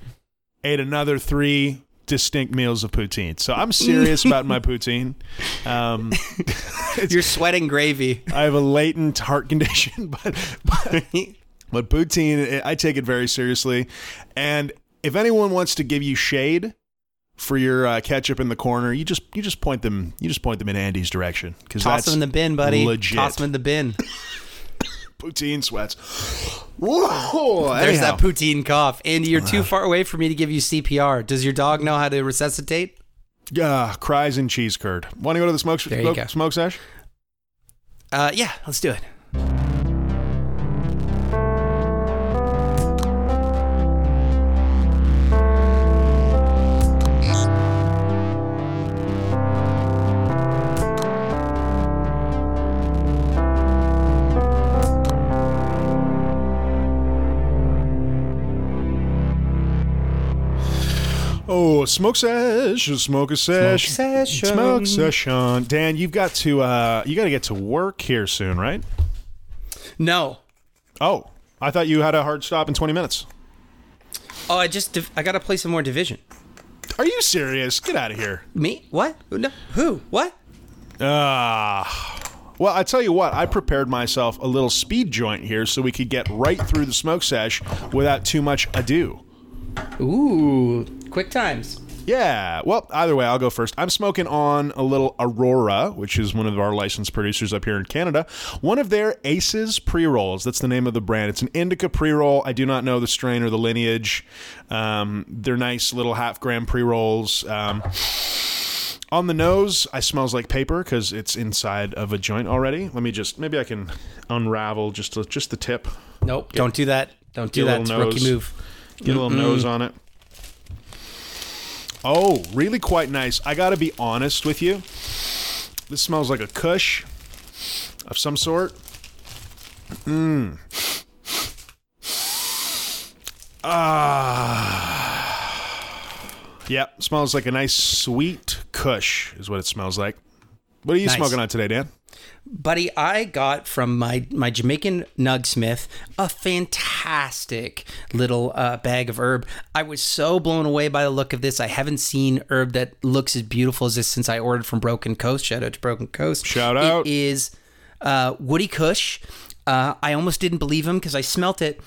ate another three distinct meals of poutine. So I'm serious about my poutine. Um, You're sweating gravy. I have a latent heart condition, but but, but poutine, I take it very seriously. And if anyone wants to give you shade for your uh, ketchup in the corner, you just you just point them you just point them in Andy's direction because Toss them in the bin, buddy. legit. Toss them in the bin. Poutine sweats. Whoa! There's Anyhow. that poutine cough. Andy, you're too far away for me to give you CPR. Does your dog know how to resuscitate? Ah, cries and cheese curd. Want to go to the smoke There you smoke, go. smoke sesh? Uh, yeah, let's do it. Smoke session, smoke a session, session. smoke session. Dan, you've got to uh, you got to get to work here soon, right? No. Oh, I thought you had a hard stop in twenty minutes. Oh, I just div- I gotta play some more division. Are you serious? Get out of here. Me? What? No. Who? What? Ah. well, I tell you what, I prepared myself a little speed joint here so we could get right through the smoke sesh without too much ado. Ooh, quick times. Yeah. Well, either way, I'll go first. I'm smoking on a little Aurora, which is one of our licensed producers up here in Canada. One of their Aces pre rolls. That's the name of the brand. It's an indica pre roll. I do not know the strain or the lineage. Um, they're nice little half gram pre rolls. Um, on the nose, I smells like paper because it's inside of a joint already. Let me just maybe I can unravel just just the tip. Nope. Don't do that. Don't do that. It's little rookie move. Get a little nose on it. Oh, really quite nice. I got to be honest with you. This smells like a Kush of some sort. Mmm. Ah. Yep, smells like a nice sweet Kush is what it smells like. What are you Nice. smoking on today, Dan? Buddy, I got from my, my Jamaican Nugsmith a fantastic little uh, bag of herb. I was so blown away by the look of this. I haven't seen herb that looks as beautiful as this since I ordered from Broken Coast. Shout out to Broken Coast. Shout out. It is uh, Woody Kush. Uh, I almost didn't believe him because I smelt it.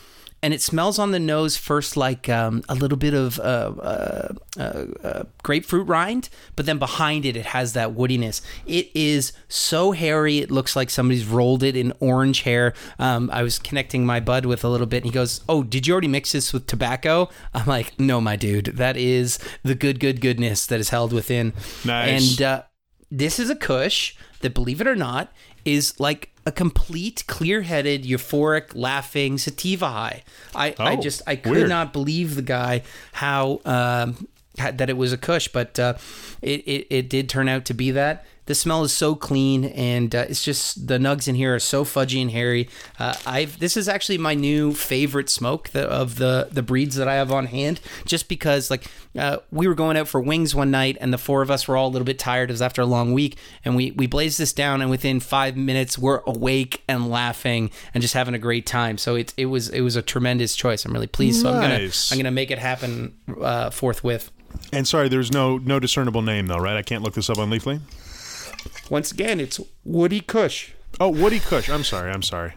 And it smells on the nose first like um, a little bit of uh, uh, uh, uh, grapefruit rind, but then behind it, it has that woodiness. It is so hairy, it looks like somebody's rolled it in orange hair. Um, I was connecting my bud with a little bit, and he goes, Oh, did you already mix this with tobacco? I'm like, No, my dude. That is the good, good goodness that is held within. Nice. And uh, this is a Kush that, believe it or not, is like a complete, clear-headed, euphoric, laughing sativa high. I, I Oh, just I could weird. not believe the guy how um, that it was a Kush, but uh, it, it it did turn out to be that. The smell is so clean, and uh, it's just the nugs in here are so fudgy and hairy. Uh, I've this is actually my new favorite smoke of the the breeds that I have on hand, just because like uh, we were going out for wings one night, and the four of us were all a little bit tired. It was after a long week, and we we blazed this down, and within five minutes we're awake and laughing and just having a great time. So it it was it was a tremendous choice. I'm really pleased. So I'm gonna I'm gonna make it happen uh, forthwith. And sorry, there's no no discernible name though, right? I can't look this up on Leafly. Once again, it's Woody Kush. Oh, Woody Kush. I'm sorry. I'm sorry.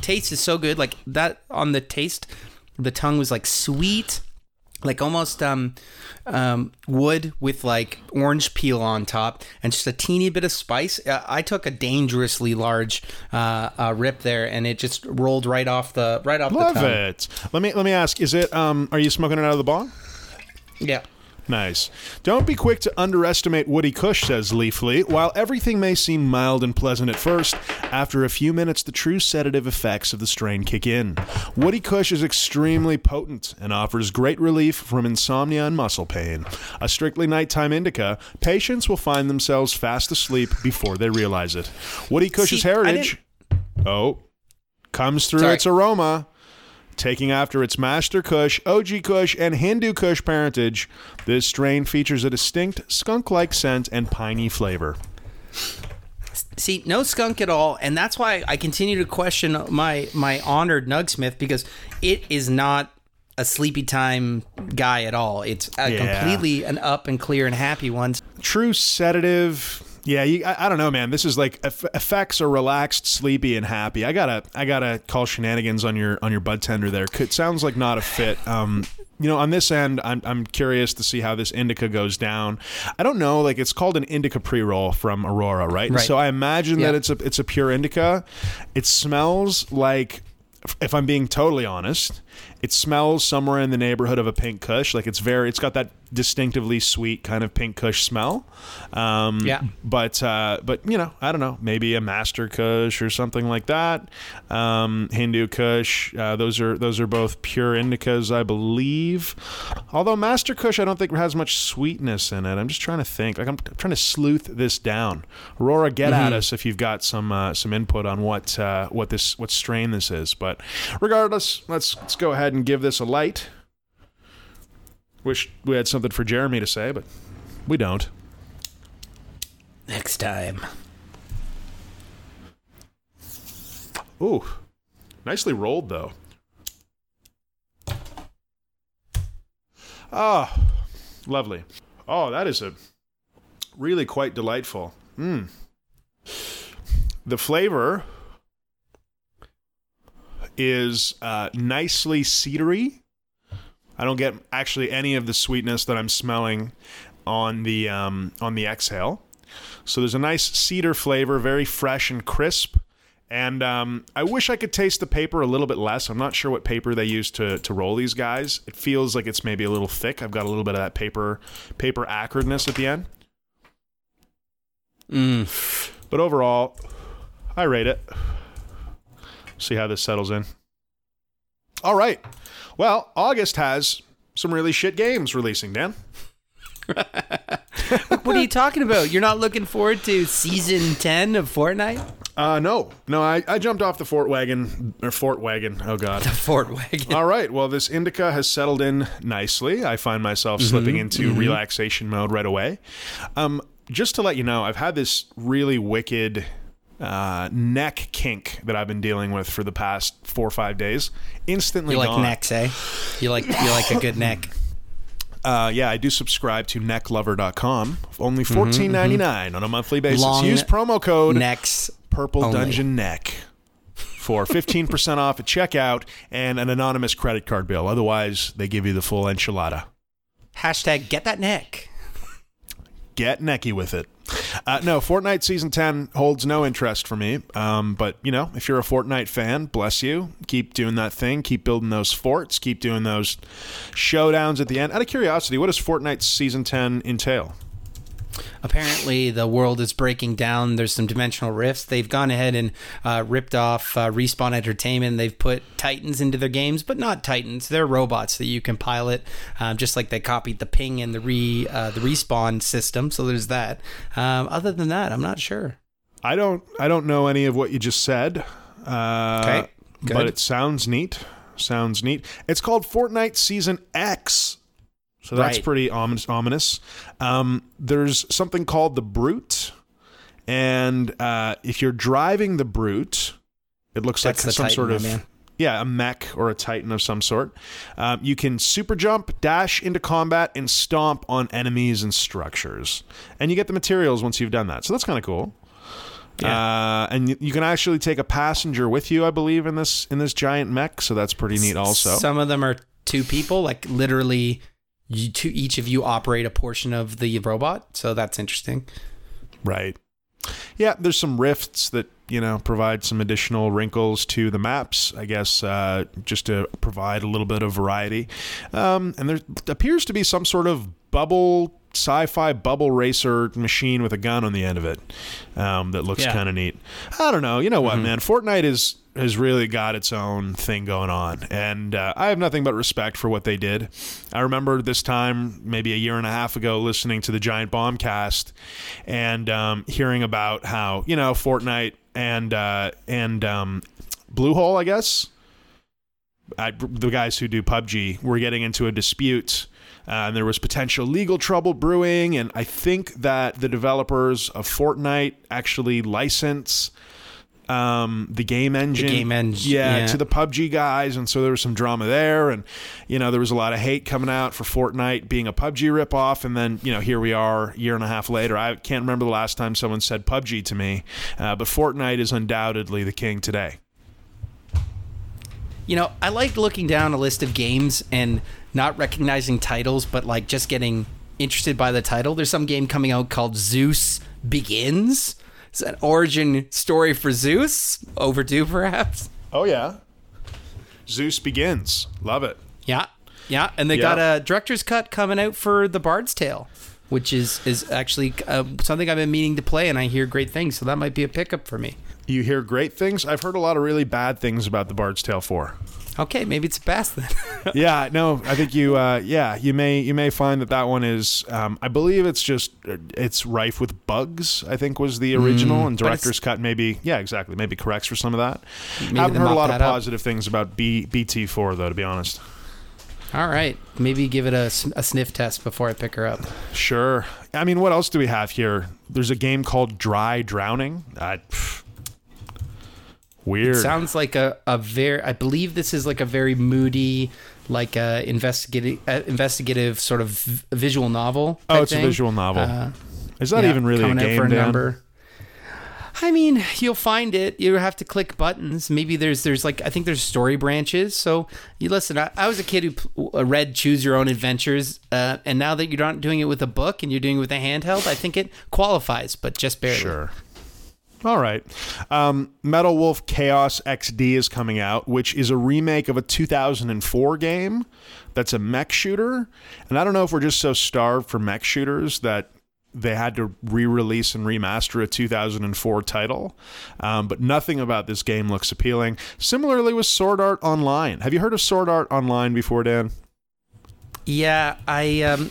Taste is so good. Like that on the taste, the tongue was like sweet, like almost um, um, wood with like orange peel on top, and just a teeny bit of spice. Uh, I took a dangerously large uh, uh, rip there, and it just rolled right off the right off Love the tongue. it. Let me let me ask: Is it? Um, are you smoking it out of the bong? Yeah. Nice. Don't be quick to underestimate Woody Kush, says Leafly. While everything may seem mild and pleasant at first, after a few minutes, the true sedative effects of the strain kick in. Woody Kush is extremely potent and offers great relief from insomnia and muscle pain. A strictly nighttime indica, patients will find themselves fast asleep before they realize it. Woody Kush's See, heritage, oh, comes through Sorry. its aroma. Taking after its Master Kush, OG Kush, and Hindu Kush parentage, this strain features a distinct skunk like scent and piney flavor. See, no skunk at all, and that's why I continue to question my my honored Nugsmith because it is not a sleepy time guy at all. It's a Yeah. completely an up and clear and happy one. True sedative. Yeah, you, I, I don't know, man. This is like eff- effects are relaxed, sleepy, and happy. I gotta, I gotta call shenanigans on your on your bud tender there. It sounds like not a fit. Um, you know, on this end, I'm I'm curious to see how this indica goes down. I don't know, like it's called an indica pre roll from Aurora, right? Right. So I imagine Yeah. that it's a it's a pure indica. It smells like, if I'm being totally honest, it smells somewhere in the neighborhood of a pink Kush. Like it's very, it's got that distinctively sweet kind of pink Kush smell. Um, Yeah. But uh, but you know, I don't know, maybe a Master Kush or something like that. Um, Hindu Kush. Uh, those are those are both pure indicas, I believe. Although Master Kush, I don't think has much sweetness in it. I'm just trying to think. Like I'm trying to sleuth this down. Aurora, get Mm-hmm. at us if you've got some uh, some input on what uh, what this what strain this is. But regardless, let's let's go ahead and give this a light. Wish we had something for Jeremy to say, but we don't. Next time. Ooh, nicely rolled though. Ah, lovely. Oh, that is a really quite delightful. Mmm. The flavor is uh, nicely cedary. I don't get actually any of the sweetness that I'm smelling on the um, on the exhale. So there's a nice cedar flavor, very fresh and crisp. And um, I wish I could taste the paper a little bit less. I'm not sure what paper they use to, to roll these guys. It feels like it's maybe a little thick. I've got a little bit of that paper paper acridness at the end. Mm. But overall, I rate it. See how this settles in. All right. Well, August has some really shit games releasing, Dan. What are you talking about? You're not looking forward to season 10 of Fortnite? Uh, no, no, I, I jumped off the Fort Wagon or Fort Wagon. Oh God. The Fort Wagon. All right. Well, this indica has settled in nicely. I find myself slipping into relaxation mode right away. Um, just to let you know, I've had this really wicked uh, neck kink that I've been dealing with for the past four or five days. Instantly You like gone. necks, eh? You like you like a good neck. Uh, yeah, I do subscribe to necklover.com. Only fourteen ninety nine on a monthly basis. Long Use promo code Necks. Purple only. Dungeon Neck for 15% off at checkout and an anonymous credit card bill. Otherwise, they give you the full enchilada. Hashtag get that neck. Get necky with it. Uh, no, Fortnite Season 10 holds no interest for me. Um, but, you know, if you're a Fortnite fan, bless you. Keep doing that thing. Keep building those forts. Keep doing those showdowns at the end. Out of curiosity, what does Fortnite Season 10 entail? Apparently, the world is breaking down. There's some dimensional rifts. They've gone ahead and uh, ripped off uh, Respawn Entertainment. They've put Titans into their games, but not Titans. They're robots that you can pilot, um, just like they copied the ping and the re uh, the respawn system. So there's that. Um, other than that, I'm not sure. I don't I don't know any of what you just said. Uh, Okay, good. But it sounds neat. Sounds neat. It's called Fortnite Season X. So that's Right. pretty ominous. ominous. Um, there's something called the Brute. And uh, if you're driving the Brute, it looks That's like some Titan, sort of man. yeah, a mech or a titan of some sort. Um, you can super jump, dash into combat, and stomp on enemies and structures. And you get the materials once you've done that. So that's kind of cool. Uh, and you, you can actually take a passenger with you, I believe, in this in this giant mech. So that's pretty neat. Also, Some of them are two people, like literally, you two, each of you operate a portion of the robot. So that's interesting. Right. Yeah, there's some rifts that you know provide some additional wrinkles to the maps. I guess uh, just to provide a little bit of variety. Um, and there appears to be some sort of bubble sci-fi bubble racer machine with a gun on the end of it um, that looks Yeah. kind of neat. I don't know. You know what, man? Fortnite is has really got its own thing going on, and uh, I have nothing but respect for what they did. I remember this time, maybe a year and a half ago, listening to the Giant Bombcast and um, hearing about how you know Fortnite and uh, and um, Bluehole, I guess, I, the guys who do PUBG were getting into a dispute. Uh, and there was potential legal trouble brewing, and I think that the developers of Fortnite actually license um, the game engine, game eng- yeah, yeah. to the PUBG guys, and so there was some drama there, and you know there was a lot of hate coming out for Fortnite being a PUBG ripoff, and then you know here we are, a year and a half later. I can't remember the last time someone said PUBG to me, uh, but Fortnite is undoubtedly the king today. You know, I like looking down a list of games and not recognizing titles, but like just getting interested by the title. There's some game coming out called Zeus Begins. It's an origin story for Zeus. Overdue, perhaps. Oh yeah, Zeus begins. Love it. Yeah, yeah, and they Yeah. got a director's cut coming out for The Bard's Tale, which is is actually uh, something I've been meaning to play, and I hear great things. So that might be a pickup for me. You hear great things. I've heard a lot of really bad things about the Bard's Tale 4. Okay, maybe it's a best then. yeah, no, I think you. Uh, yeah, you may you may find that that one is. Um, I believe it's just uh, it's rife with bugs. I think was the original, and director's cut maybe. Yeah, exactly. Maybe corrects for some of that. I haven't heard a lot of that up. positive things about B, BT4 though, to be honest. All right, maybe give it a sniff test before I pick her up. Sure. I mean, what else do we have here? There's a game called Dry Drowning. Uh, pff. Weird. Sounds like a, a very. I believe this is like a very moody, like a investigative, uh, investigative sort of v- visual novel. oh, it's a visual novel. Uh, Is that yeah, even really a game, for a number. I mean, you'll find it. You have to click buttons. Maybe there's there's like I think there's story branches. So you listen. I, I was a kid who uh, read Choose Your Own Adventures, uh, and now that you're not doing it with a book and you're doing it with a handheld, I think it qualifies, but just barely. Sure. All right. Um, Metal Wolf Chaos XD is coming out, which is a remake of a 2004 game that's a mech shooter. And I don't know if we're just so starved for mech shooters that they had to re-release and remaster a 2004 title. Um, but nothing about this game looks appealing. Similarly with Sword Art Online. Have you heard of Sword Art Online before, Dan? Yeah, I um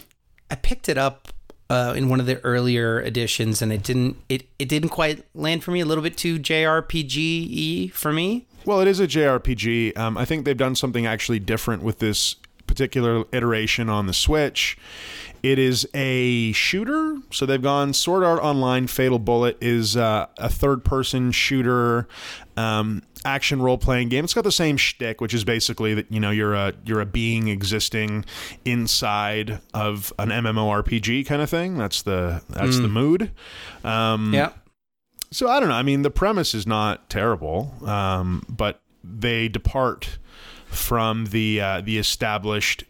I picked it up uh, in one of the earlier editions, and it didn't it it didn't quite land for me. A little bit too JRPG for me. Well, it is a JRPG. Um, I think they've done something actually different with this particular iteration on the Switch. It is a shooter, so they've gone Sword Art Online. Fatal Bullet is uh, a third-person shooter, um, action role-playing game. It's got the same shtick, which is basically that you know you're a you're a being existing inside of an MMORPG kind of thing. That's the that's the mood. Um, Yeah. so I don't know. I mean, the premise is not terrible, um, but they depart from the uh, the established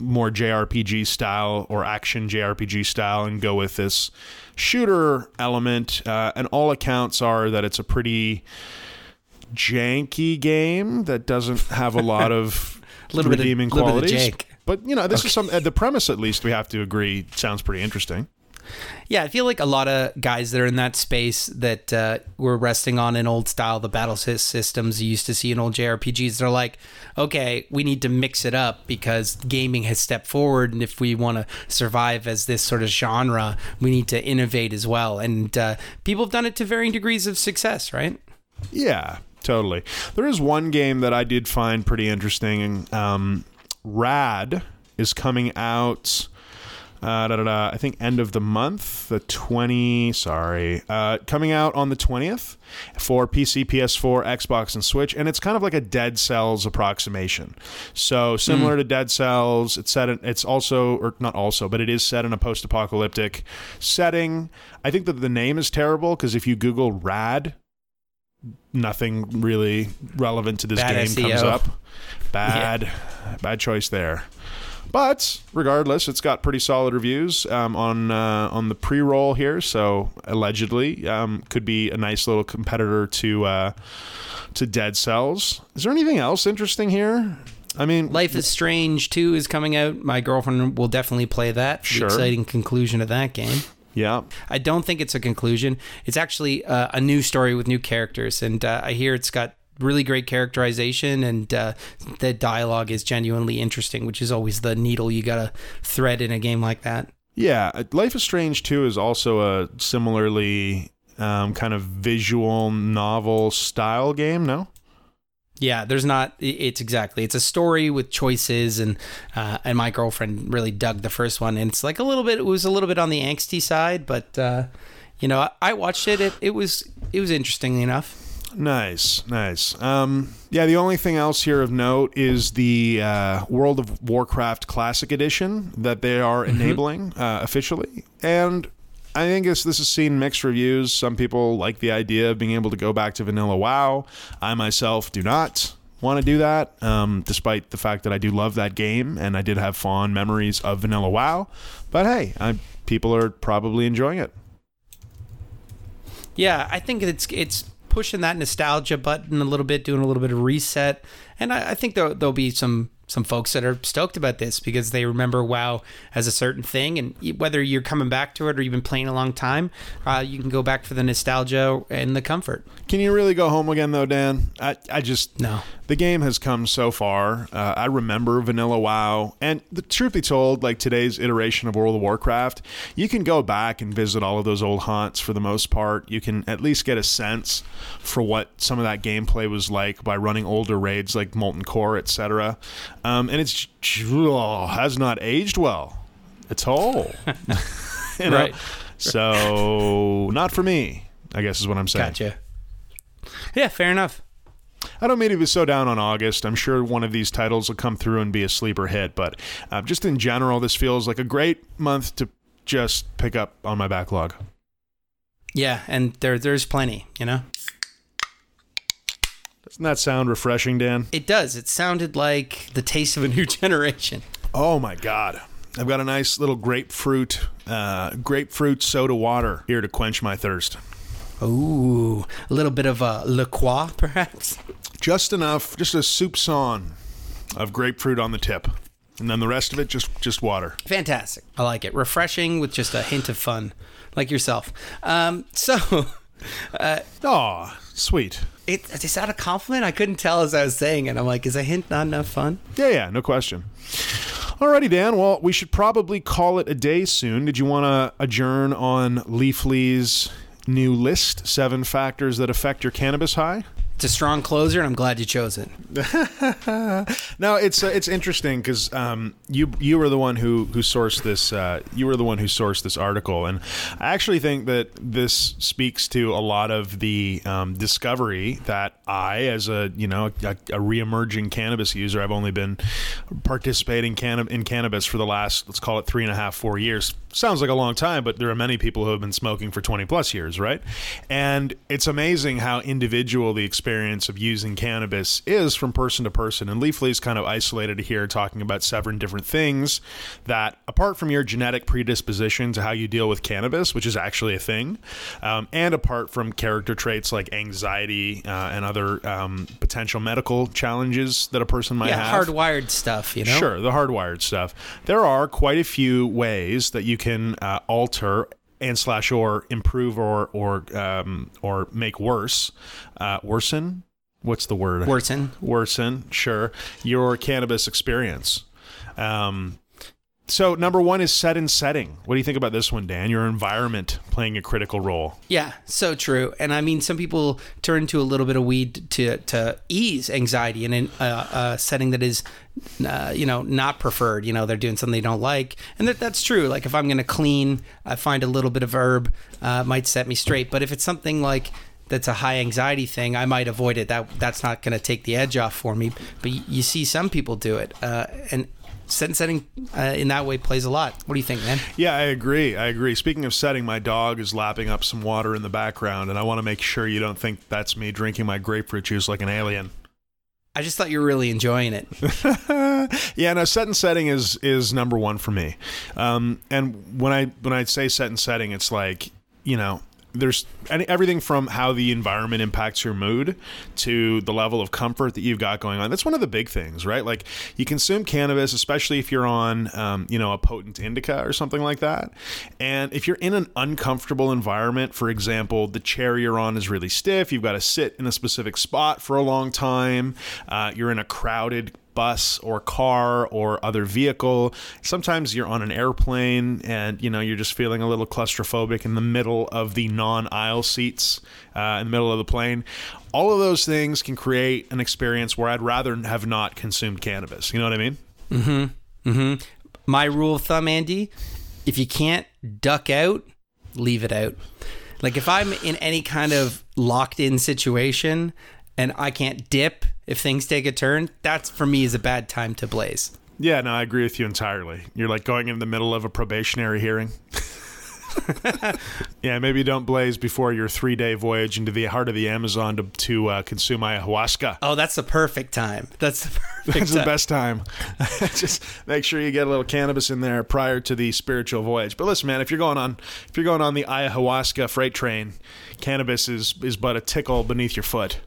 more JRPG style or action JRPG style and go with this shooter element. Uh, and all accounts are that it's a pretty janky game that doesn't have a lot of Little bit of- redeeming bit of qualities. jank. But you know, this is some the premise. At least we have to agree sounds pretty interesting. Yeah, I feel like a lot of guys that are in that space that uh, were resting on an old style, the battle systems you used to see in old JRPGs, they're like, okay, we need to mix it up because gaming has stepped forward, and if we want to survive as this sort of genre, we need to innovate as well. And uh, people have done it to varying degrees of success, right? Yeah, totally. There is one game that I did find pretty interesting. Um, Rad is coming out. Uh, da, da, da, I think end of the month, the 20, sorry, uh, coming out on the 20th for PC, PS4, Xbox, and Switch. And it's kind of like a Dead Cells approximation. So similar to Dead Cells, it's set in, it's also, or not also, but it is set in a post apocalyptic setting. I think that the name is terrible because if you Google Rad, nothing really relevant to this Bad game comes up. Bad, bad choice there. But regardless, it's got pretty solid reviews um, on uh, on the pre-roll here. So allegedly, um, could be a nice little competitor to uh, to Dead Cells. Is there anything else interesting here? I mean, Life is Strange 2 is coming out. My girlfriend will definitely play that. The Sure. exciting conclusion of that game. Yeah, I don't think it's a conclusion. It's actually uh, a new story with new characters, and uh, I hear it's got really great characterization, and uh, the dialogue is genuinely interesting, which is always the needle you gotta thread in a game like that. yeah. uh, Life is Strange Two is also a similarly um, kind of visual novel style game. No. Yeah, there's not. It's exactly. It's a story with choices, and uh, and my girlfriend really dug the first one, and it's like a little bit. It was a little bit on the angsty side, but uh, you know, I, I watched it. it. It was it was interesting enough. Nice, nice. Um, yeah, the only thing else here of note is the uh, World of Warcraft Classic Edition that they are enabling uh, officially, and I think this this has seen mixed reviews. Some people like the idea of being able to go back to Vanilla WoW. I myself do not want to do that, um, despite the fact that I do love that game and I did have fond memories of Vanilla WoW. But hey, I, people are probably enjoying it. Yeah, I think it's it's pushing that nostalgia button a little bit, doing a little bit of reset, and I, I think there'll, there'll be some some folks that are stoked about this because they remember WoW as a certain thing, and whether you're coming back to it or you've been playing a long time, uh, you can go back for the nostalgia and the comfort. Can you really go home again though, Dan? I, I just No. the game has come so far. Uh, I remember Vanilla WoW, and the truth be told, like today's iteration of World of Warcraft, you can go back and visit all of those old haunts for the most part. You can at least get a sense for what some of that gameplay was like by running older raids like Molten Core, etc. um, and it's oh, has not aged well at all. You know? Right. So not for me. I guess is what I'm saying. Gotcha. Yeah, fair enough. I don't mean to be so down on August. I'm sure one of these titles will come through and be a sleeper hit, but uh, just in general, this feels like a great month to just pick up on my backlog. Yeah, and there there's plenty, you know? Doesn't that sound refreshing, Dan? It does. It sounded like the taste of a new generation. Oh my God. I've got a nice little grapefruit, uh, grapefruit soda water here to quench my thirst. Ooh, a little bit of a La Croix, perhaps? Just enough, just a soupçon of grapefruit on the tip, and then the rest of it just just water. Fantastic. I like it. Refreshing with just a hint of fun, like yourself. Um, so, Uh, Aw, sweet. It, is that a compliment? I couldn't tell as I was saying it. I'm like, is a hint not enough fun? Yeah, yeah, no question. Alrighty, Dan. Well, we should probably call it a day soon. Did you want to adjourn on Leafly's new list, seven factors that affect your cannabis high? It's a strong closer, and I'm glad you chose it. No, it's uh, it's interesting because um, you you were the one who who sourced this. Uh, you were the one who sourced this article, and I actually think that this speaks to a lot of the um, discovery that I, as a you know a, a reemerging cannabis user, I've only been participating canna- in cannabis for the last let's call it three and a half four years. Sounds like a long time, but there are many people who have been smoking for twenty plus years, right? And it's amazing how individual the experience of using cannabis is from person to person. And Leafly is kind of isolated here, talking about seven different things that, apart from your genetic predisposition to how you deal with cannabis, which is actually a thing, um, and apart from character traits like anxiety uh, and other um, potential medical challenges that a person might Yeah, have. hardwired stuff, you know? Sure, the hardwired stuff. There are quite a few ways that you can uh, alter and slash or improve or or um, or make worse, uh, worsen. What's the word? Worsen. Worsen. Sure, your cannabis experience. Um, so number one is set and setting. What do you think about this one, Dan? Your environment playing a critical role. Yeah, so true. And I mean, some people turn to a little bit of weed to to ease anxiety in a, a, setting that is, uh, you know, not preferred. You know, they're doing something they don't like, and that that's true. Like if I'm going to clean, I find a little bit of herb uh, might set me straight. But if it's something like that's a high anxiety thing, I might avoid it. That that's not going to take the edge off for me. But you see some people do it, uh, and set and setting uh, in that way plays a lot. What do you think, man? Yeah, I agree. I agree. Speaking of setting, my dog is lapping up some water in the background, and I want to make sure you don't think that's me drinking my grapefruit juice like an alien. I just thought you were really enjoying it. yeah, no, set and setting is is number one for me. Um, and when I when I say set and setting, it's like you know. There's any, everything from how the environment impacts your mood to the level of comfort that you've got going on. That's one of the big things, right? Like you consume cannabis, especially if you're on, um, you know, a potent indica or something like that. And if you're in an uncomfortable environment, for example, the chair you're on is really stiff, you've got to sit in a specific spot for a long time, uh, you're in a crowded bus or car or other vehicle. Sometimes you're on an airplane and you know you're just feeling a little claustrophobic in the middle of the non-aisle seats uh, in the middle of the plane. All of those things can create an experience where I'd rather have not consumed cannabis. You know what I mean? Mm-hmm. Mm-hmm. My rule of thumb, Andy, if you can't duck out, leave it out. Like if I'm in any kind of locked in situation and I can't dip if things take a turn, that's for me is a bad time to blaze. Yeah, no, I agree with you entirely. You're like going in the middle of a probationary hearing. yeah, maybe don't blaze before your three day voyage into the heart of the Amazon to, to uh, consume ayahuasca. Oh, that's the perfect time. That's the perfect That's the best time. Just make sure you get a little cannabis in there prior to the spiritual voyage. But listen, man, if you're going on if you're going on the ayahuasca freight train, cannabis is is but a tickle beneath your foot.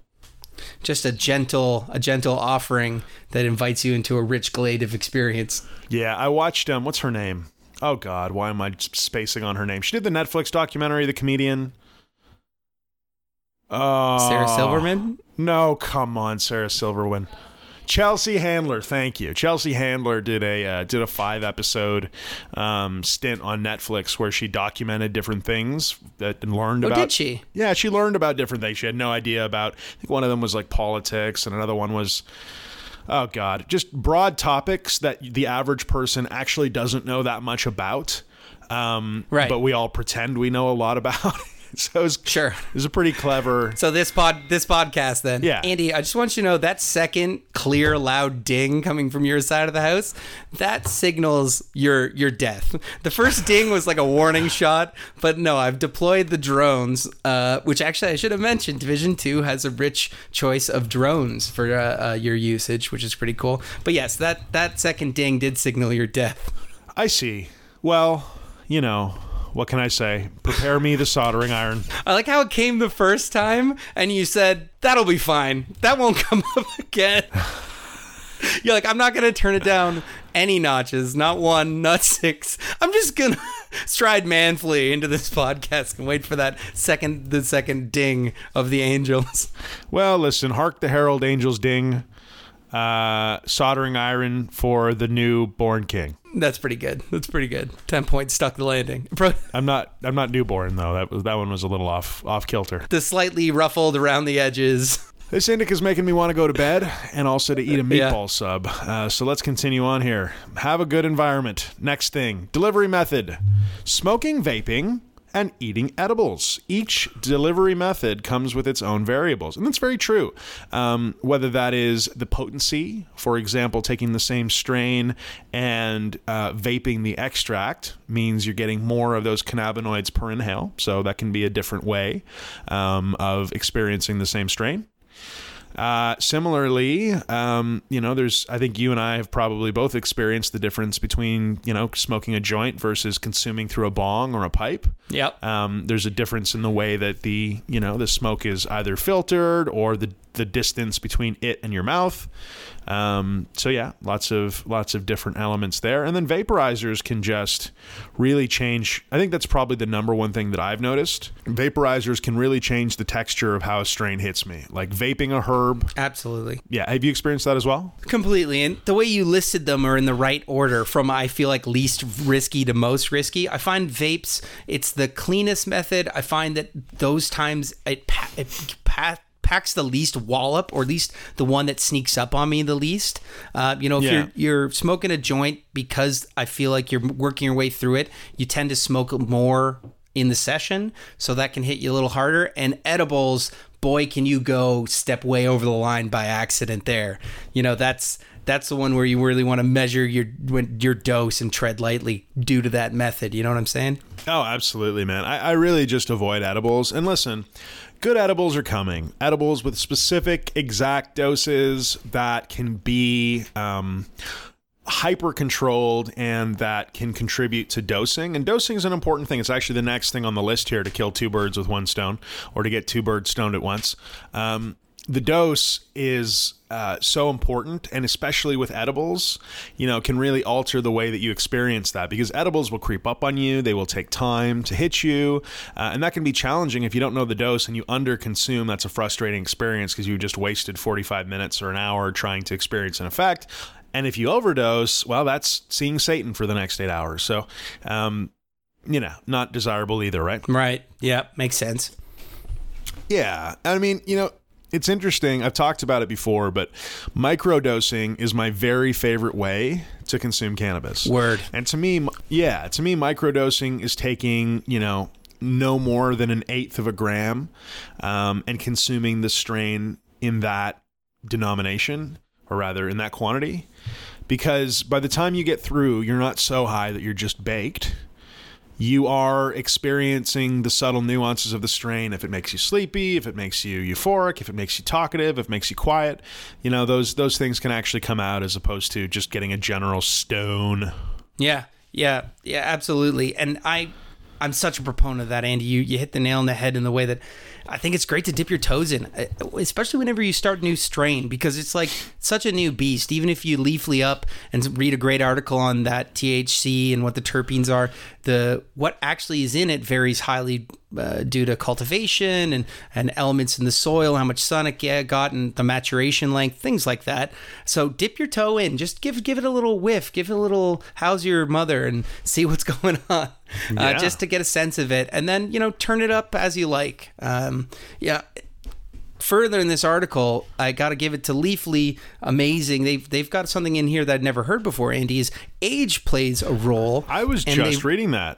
Just a gentle, a gentle offering that invites you into a rich glade of experience. Yeah, I watched um what's her name? Oh god, why am I spacing on her name? She did the Netflix documentary The Comedian. Oh, Sarah Silverman? No, come on, Sarah Silverman. Chelsea Handler, thank you. Chelsea Handler did a uh, did a five episode um, stint on Netflix where she documented different things that and learned about Oh, about. did she? Yeah, she learned about different things. She had no idea about. I think one of them was like politics, and another one was Oh God, just broad topics that the average person actually doesn't know that much about. Um, Right. But we all pretend we know a lot about. so it's Sure. It's a pretty clever. So this pod, this podcast, then, Yeah. Andy, I just want you to know that second clear, loud ding coming from your side of the house, that signals your your death. The first ding was like a warning shot, but no, I've deployed the drones, uh, which actually I should have mentioned. Division Two has a rich choice of drones for uh, uh, your usage, which is pretty cool. But yes, that that second ding did signal your death. I see. Well, you know, what can I say? Prepare me the soldering iron. I like how it came the first time, and you said that'll be fine. That won't come up again. You're like, I'm not gonna turn it down any notches, not one, not six. I'm just gonna stride manfully into this podcast and wait for that second, the second ding of the angels. Well, listen, hark the herald angels ding. Uh, soldering iron for the new born king. That's pretty good. That's pretty good. Ten points stuck the landing. I'm not. I'm not newborn though. That was that one was a little off off kilter. The slightly ruffled around the edges. This indica indica's making me want to go to bed and also to eat a Yeah. meatball sub. Uh, so let's continue on here. Have a good environment. Next thing delivery method smoking, vaping, and eating edibles. Each delivery method comes with its own variables. And that's very true. Um, whether that is the potency, for example, taking the same strain and uh, vaping the extract means you're getting more of those cannabinoids per inhale. So that can be a different way um, of experiencing the same strain. Uh, similarly, um, you know, there's, I think you and I have probably both experienced the difference between, you know, smoking a joint versus consuming through a bong or a pipe. Yep. Um, there's a difference in the way that the, you know, the smoke is either filtered or the, the distance between it and your mouth. Um, so yeah, lots of lots of different elements there, and then vaporizers can just really change. I think that's probably the number one thing that I've noticed. Vaporizers can really change the texture of how a strain hits me. Like vaping a herb. Absolutely. Yeah, have you experienced that as well? Completely. And the way you listed them are in the right order from I feel like least risky to most risky. I find vapes, it's the cleanest method. I find that those times it, pa- it pa- packs the least wallop or at least the one that sneaks up on me the least. Uh, you know, if Yeah. you're you're smoking a joint because I feel like you're working your way through it, you tend to smoke more in the session, so that can hit you a little harder. And edibles, boy, can you go step way over the line by accident there. You know, that's that's the one where you really want to measure your your dose and tread lightly due to that method. You know what I'm saying? Oh, absolutely, man. I, I really just avoid edibles. And listen, good edibles are coming. Edibles with specific, exact doses that can be um, hyper controlled and that can contribute to dosing. And dosing is an important thing. It's actually the next thing on the list here to kill two birds with one stone or to get two birds stoned at once. Um, the dose is uh, so important, and especially with edibles, you know, can really alter the way that you experience that because edibles will creep up on you. They will take time to hit you, uh, and that can be challenging if you don't know the dose and you underconsume. That's a frustrating experience because you just wasted 45 minutes or an hour trying to experience an effect. And if you overdose, well, that's seeing Satan for the next eight hours. So, um, you know, not desirable either, right? Right. Yeah, makes sense. Yeah. I mean, you know, it's interesting. I've talked about it before, but microdosing is my very favorite way to consume cannabis. Word. And to me, yeah, to me, microdosing is taking, you know, no more than an eighth of a gram um, and consuming the strain in that denomination, or rather in that quantity. Because by the time you get through, you're not so high that you're just baked you are experiencing the subtle nuances of the strain if it makes you sleepy if it makes you euphoric if it makes you talkative if it makes you quiet you know those those things can actually come out as opposed to just getting a general stone Yeah, yeah, yeah, absolutely. And I, I'm such a proponent of that, Andy. You you hit the nail on the head in the way that I think it's great to dip your toes in, uh, especially whenever you start a new strain because it's like such a new beast. Even if you leafly up and read a great article on that THC and what the terpenes are, the what actually is in it varies highly uh, due to cultivation and, and elements in the soil, how much sun it got, and the maturation length, things like that. So dip your toe in, just give give it a little whiff, give it a little how's your mother, and see what's going on, uh, Yeah. just to get a sense of it, and then you know turn it up as you like. Um, yeah. further in this article, I got to give it to Leafly. Amazing. They've they've got something in here that I'd never heard before. Andy is age plays a role. I was just reading that.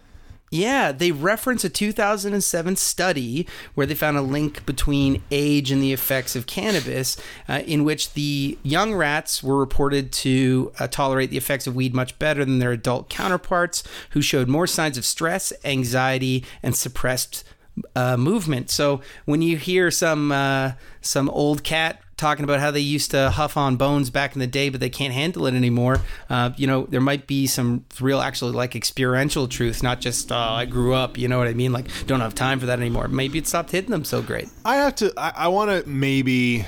Yeah, they reference a 2007 study where they found a link between age and the effects of cannabis, uh, in which the young rats were reported to uh, tolerate the effects of weed much better than their adult counterparts, who showed more signs of stress, anxiety, and suppressed uh, movement. So when you hear some uh, some old cat talking about how they used to huff on bones back in the day, but they can't handle it anymore. Uh, you know, there might be some real, actually, like experiential truth, not just oh, I grew up. You know what I mean? Like, don't have time for that anymore. Maybe it stopped hitting them so great. I have to. I, I want to maybe.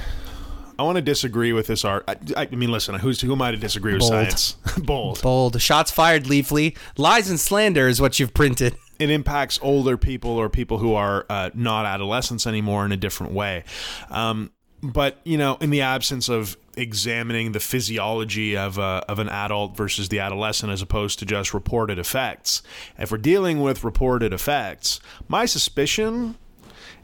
I want to disagree with this art. I, I mean, listen. Who's who am I to disagree with Bold. science? Bold. Bold shots fired, Leafly. Lies and slander is what you've printed. It impacts older people or people who are uh, not adolescents anymore in a different way. Um, but you know, in the absence of examining the physiology of a, of an adult versus the adolescent, as opposed to just reported effects, if we're dealing with reported effects, my suspicion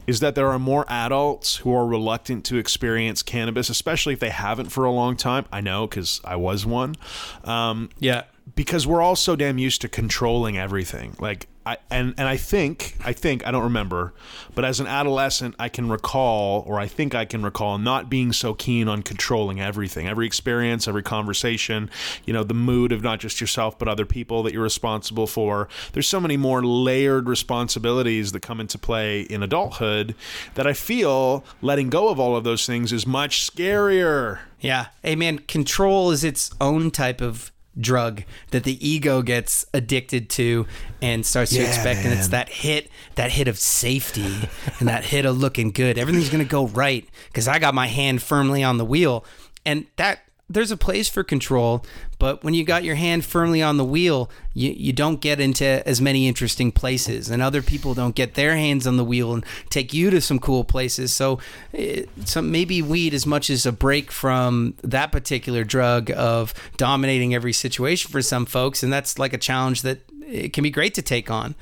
is that there are more adults who are reluctant to experience cannabis, especially if they haven't for a long time. I know because I was one. Um, Yeah. because we're all so damn used to controlling everything. Like I and and I think I think I don't remember, but as an adolescent, I can recall, or I think I can recall, not being so keen on controlling everything, every experience, every conversation. You know, the mood of not just yourself but other people that you're responsible for. There's so many more layered responsibilities that come into play in adulthood that I feel letting go of all of those things is much scarier. Yeah. Hey, man, control is its own type of drug that the ego gets addicted to and starts to Yeah, expect and it's that hit that hit of safety and that hit of looking good. Everything's going to go right because i got my hand firmly on the wheel. And that there's a place for control but when you got your hand firmly on the wheel you, you don't get into as many interesting places and other people don't get their hands on the wheel and take you to some cool places so it, some maybe weed as much as a break from that particular drug of dominating every situation for some folks and that's like a challenge that it can be great to take on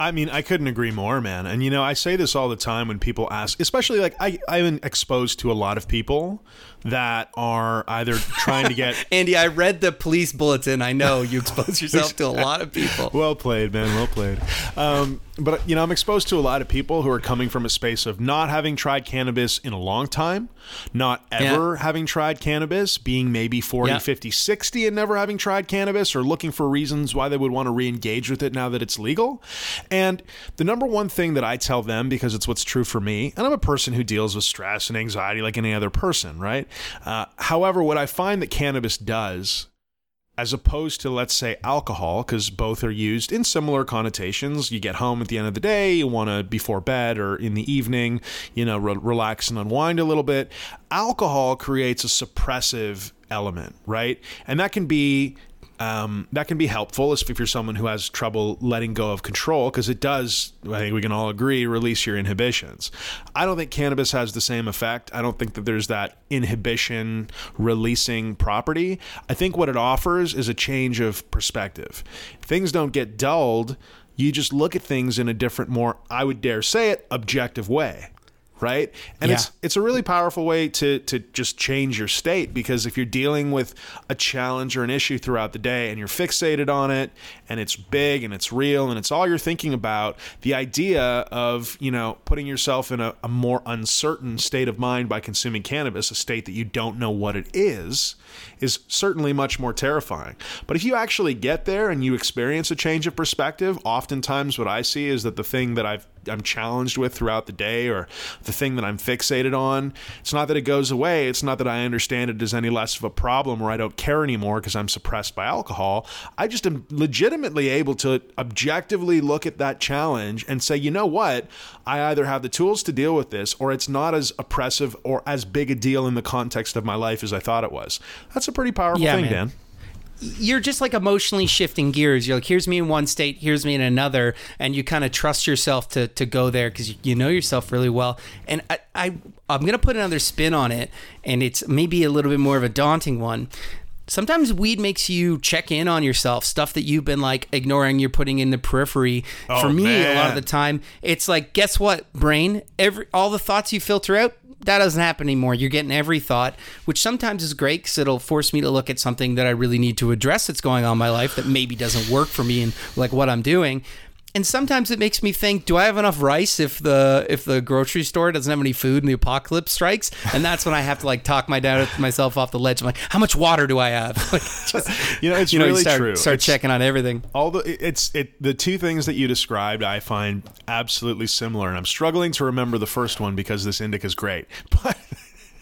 I mean, I couldn't agree more, man. And you know, I say this all the time when people ask, especially like I, I'm exposed to a lot of people that are either trying to get andy i read the police bulletin i know you expose yourself to a lot of people well played, man, well played. Um, but you know, I'm exposed to a lot of people who are coming from a space of not having tried cannabis in a long time, not ever having tried cannabis, being maybe 40, Yeah. 50, 60 and never having tried cannabis or looking for reasons why they would want to re-engage with it now that it's legal. And the number one thing that I tell them because it's what's true for me, and I'm a person who deals with stress and anxiety like any other person, right? Uh, however, what I find that cannabis does as opposed to let's say alcohol because both are used in similar connotations you get home at the end of the day you want to before bed or in the evening you know re- relax and unwind a little bit alcohol creates a suppressive element right? And that can be um, that can be helpful if you're someone who has trouble letting go of control because it does i think we can all agree release your inhibitions. I don't think cannabis has the same effect. I don't think that there's that inhibition releasing property. I think what it offers is a change of perspective. Things don't get dulled. You just look at things in a different more i would dare say it objective way right and Yeah. it's it's a really powerful way to to just change your state because if you're dealing with a challenge or an issue throughout the day and you're fixated on it and it's big and it's real and it's all you're thinking about the idea of you know putting yourself in a, a more uncertain state of mind by consuming cannabis a state that you don't know what it is is certainly much more terrifying but if you actually get there and you experience a change of perspective oftentimes what i see is that the thing that i've I'm challenged with throughout the day or the thing that I'm fixated on. It's not that it goes away. It's not that I understand it as any less of a problem or I don't care anymore because I'm suppressed by alcohol. I just am legitimately able to objectively look at that challenge and say, you know what? I either have the tools to deal with this or it's not as oppressive or as big a deal in the context of my life as I thought it was. That's a pretty powerful Yeah, thing, man. Dan. You're just like emotionally shifting gears. You're like, here's me in one state, here's me in another, and you kind of trust yourself to to go there because you, you know yourself really well. And I, I I'm gonna put another spin on it, and it's maybe a little bit more of a daunting one. Sometimes weed makes you check in on yourself, stuff that you've been like ignoring, you're putting in the periphery. Oh, For me, a lot of the time, it's like, guess what, brain? Every all the thoughts you filter out, that doesn't happen anymore. You're getting every thought, which sometimes is great because it'll force me to look at something that I really need to address that's going on in my life that maybe doesn't work for me and like what I'm doing and sometimes it makes me think do i have enough rice if the if the grocery store doesn't have any food and the apocalypse strikes? And that's when i have to like talk my down myself off the ledge. I'm like how much water do i have? Like just, You know, it's you know really you start, true. start It's- checking on everything. All the it's it the two things that you described I find absolutely similar, and I'm struggling to remember the first one because this indica is great, but.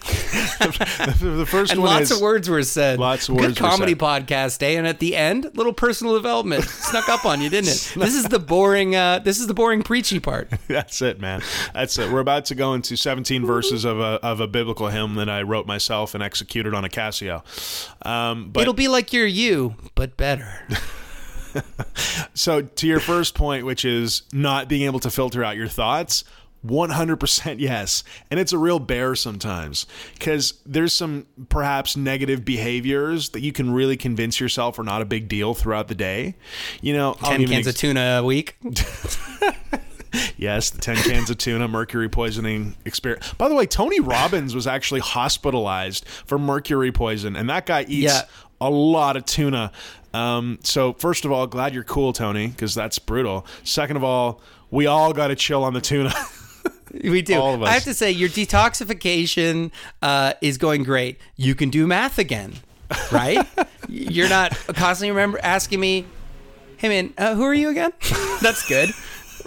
the, the first and one lots is of words were said Lots of good words were comedy podcast eh and at the end little personal development snuck up on you didn't it this is the boring uh this is the boring preachy part That's it, man. That's it. We're about to go into 17 verses of a of a biblical hymn that I wrote myself and executed on a Casio. Um, but it'll be like you're you but better so to your first point, which is not being able to filter out your thoughts. 100% yes. And it's a real bear sometimes because there's some perhaps negative behaviors that you can really convince yourself are not a big deal throughout the day. You know, 10 give an cans of tuna a week Yes, the 10 cans of tuna, mercury poisoning experience. By the way, Tony Robbins was actually hospitalized for mercury poison, and that guy eats Yeah. a lot of tuna. Um, so, first of all, glad you're cool, Tony, because that's brutal. Second of all, we all got to chill on the tuna. We do. All of us. I have to say, your detoxification uh, is going great. You can do math again, right? You're not constantly remember asking me, "Hey man, uh, who are you again?" That's good,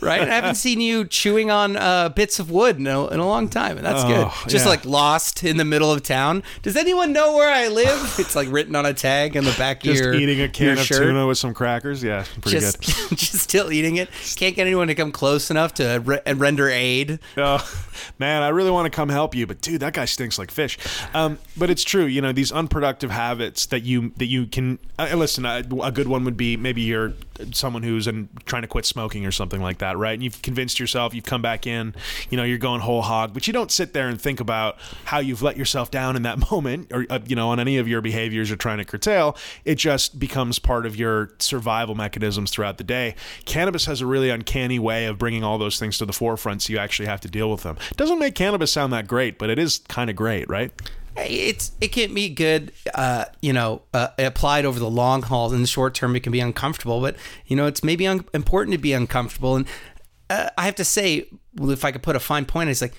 right? I haven't seen you chewing on uh, bits of wood in a, in a long time, and that's Oh, good. Just yeah. like lost in the middle of town. Does anyone know where I live? It's like written on a tag in the back Just of your eating a can of shirt. tuna with some crackers. Yeah, pretty Just, good. just still eating it. Can't get anyone to come close enough to re- render aid. Oh, man, I really want to come help you, but dude, that guy stinks like fish. Um, but it's true, you know, these unproductive habits that you that you can uh, listen. A, a good one would be maybe you're someone who's in, trying to quit smoking or something like that, right? And you've convinced yourself, you've come back in, you know, you're going whole hog, but you don't sit there and think about how you've let yourself down in that moment, or uh, you know, on any of your behaviors you're trying to curtail. It just becomes part of your survival mechanisms throughout the day. Cannabis has a really uncanny way of bringing all those things to the forefront, so you actually have to deal with them. It Doesn't make cannabis sound that great, but it is kind of great, right? It's it can be good uh you know uh, applied over the long haul in the short term it can be uncomfortable but you know it's maybe un- important to be uncomfortable. And uh, i have to say well, if i could put a fine point it's like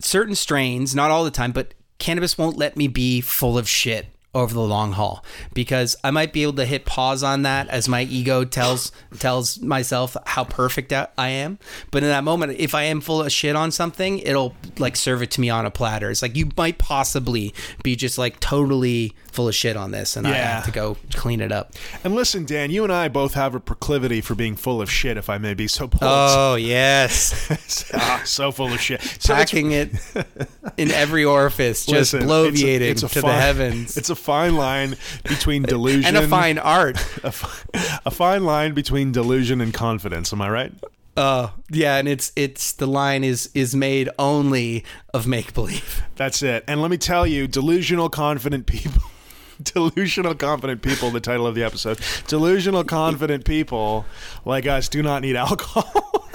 certain strains not all the time but cannabis won't let me be full of shit over the long haul because I might be able to hit pause on that as my ego tells tells myself how perfect I am. But in that moment, if I am full of shit on something, it'll like serve it to me on a platter. It's like you might possibly be just like totally full of shit on this, and I have to go clean it up. And listen, Dan, you and I both have a proclivity for being full of shit, if I may be so bold. Oh yes, Ah, so full of shit. So packing it in every orifice, just listen, bloviating it's a, it's a to fine, the heavens, It's a fine line between delusion and a fine art. a, fi- a fine line between delusion and confidence. Am I right? Oh yeah, and it's it's the line is is made only of make believe. That's it. And let me tell you, delusional confident people. Delusional confident people, the title of the episode. Delusional confident people like us do not need alcohol.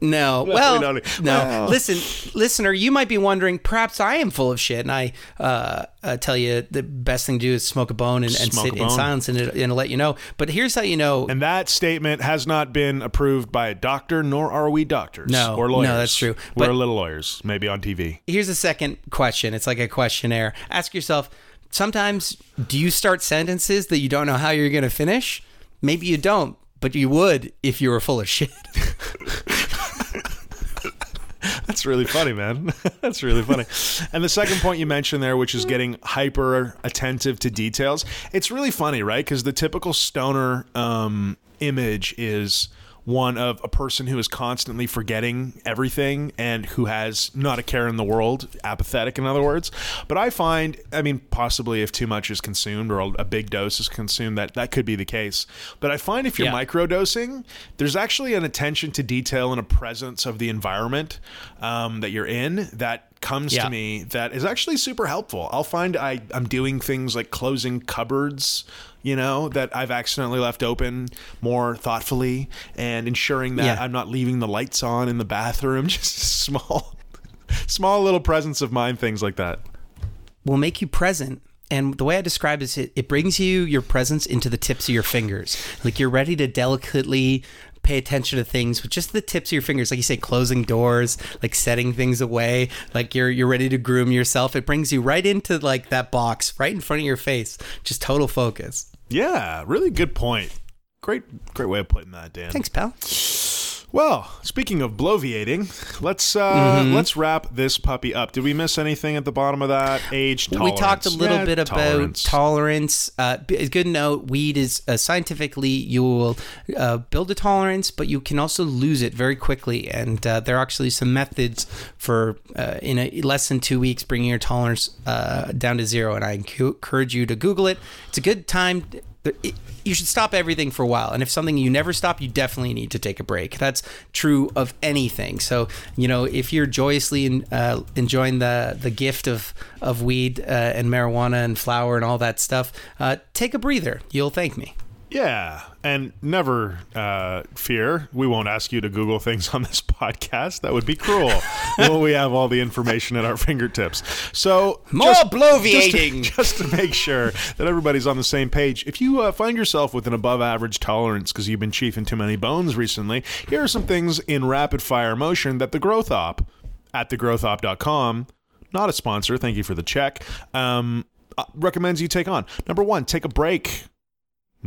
No, well, no. Well. Listen, listener, you might be wondering. Perhaps I am full of shit, and I uh, uh, tell you the best thing to do is smoke a bone and, and sit in silence, and, and let you know. But here's how you know. and that statement has not been approved by a doctor, nor are we doctors No, or lawyers. no, that's true. We're But- little lawyers, maybe on TV. here's a second question. It's like a questionnaire. Ask yourself. Sometimes, do you start sentences that you don't know how you're going to finish? Maybe you don't, but you would if you were full of shit. That's really funny, man. That's really funny. And the second point you mentioned there, which is getting hyper attentive to details, it's really funny, right? Because the typical stoner um, image is one of a person who is constantly forgetting everything and who has not a care in the world, apathetic, in other words. But I find, I mean, possibly if too much is consumed or a big dose is consumed, that that could be the case. But I find if you're Yeah. microdosing, there's actually an attention to detail and a presence of the environment um, that you're in that comes Yeah. to me that is actually super helpful. I'll find I, I'm doing things like closing cupboards, you know, that I've accidentally left open more thoughtfully and ensuring that Yeah. I'm not leaving the lights on in the bathroom, just small small little presence of mind things like that. will make you present. And the way I describe it is it, it brings you your presence into the tips of your fingers. Like you're ready to delicately pay attention to things with just the tips of your fingers. Like you say, closing doors, like setting things away, like you're you're ready to groom yourself. It brings you right into like that box, right in front of your face. Just total focus. Yeah, really good point. Great, great way of putting that, Dan. Thanks, pal. Well, speaking of bloviating, let's uh, let's wrap this puppy up. Did we miss anything at the bottom of that? Age tolerance. We talked a little Yeah, bit about tolerance. Uh, it's good to know weed is uh, scientifically you will uh, build a tolerance, but you can also lose it very quickly. And uh, there are actually some methods for uh, in a, less than two weeks bringing your tolerance uh, down to zero. And I encourage you to Google it. It's a good time. You should stop everything for a while. And if something you never stop, you definitely need to take a break. That's true of anything. So, you know, if you're joyously in, uh, enjoying the, the gift of, of weed uh, and marijuana and flower and all that stuff, uh, take a breather. You'll thank me. Yeah, and never uh, fear. We won't ask you to Google things on this podcast. That would be cruel. well, we have all the information at our fingertips. So More just- bloviating. Just to, just to make sure that everybody's on the same page. If you uh, find yourself with an above-average tolerance because you've been chiefing too many bones recently, here are some things in rapid-fire motion that the Growth Op at thegrowthop.com, not a sponsor. Thank you for the check. Um, uh, recommends you take on. Number one, take a break.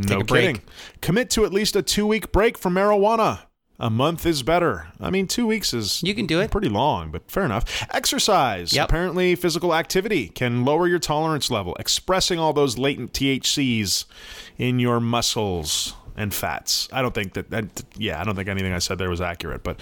No a break. kidding. Commit to at least a two week break from marijuana. A month is better. I mean, two weeks is You can do it. pretty long, but fair enough. Exercise. Yep. Apparently, physical activity can lower your tolerance level, expressing all those latent THCs in your muscles and fats. I don't think that, that yeah, I don't think anything I said there was accurate, but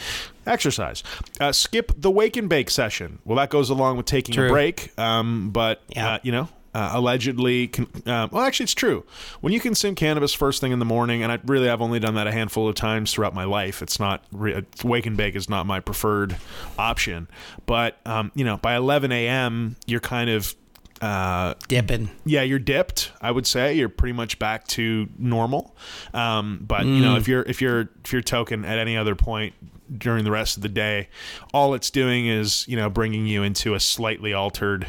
exercise. Uh, skip the wake and bake session. Well, that goes along with taking a break, um, but, Yeah. uh, you know, uh, allegedly, con- uh, well, actually, it's true. When you consume cannabis first thing in the morning, and I really I've only done that a handful of times throughout my life. It's not re- wake and bake is not my preferred option, but um, you know, by 11 a.m., you're kind of uh, Dipping. yeah, you're dipped. I would say you're pretty much back to normal. Um, but you know, if you're if you're if you're token at any other point during the rest of the day, all it's doing is you know bringing you into a slightly altered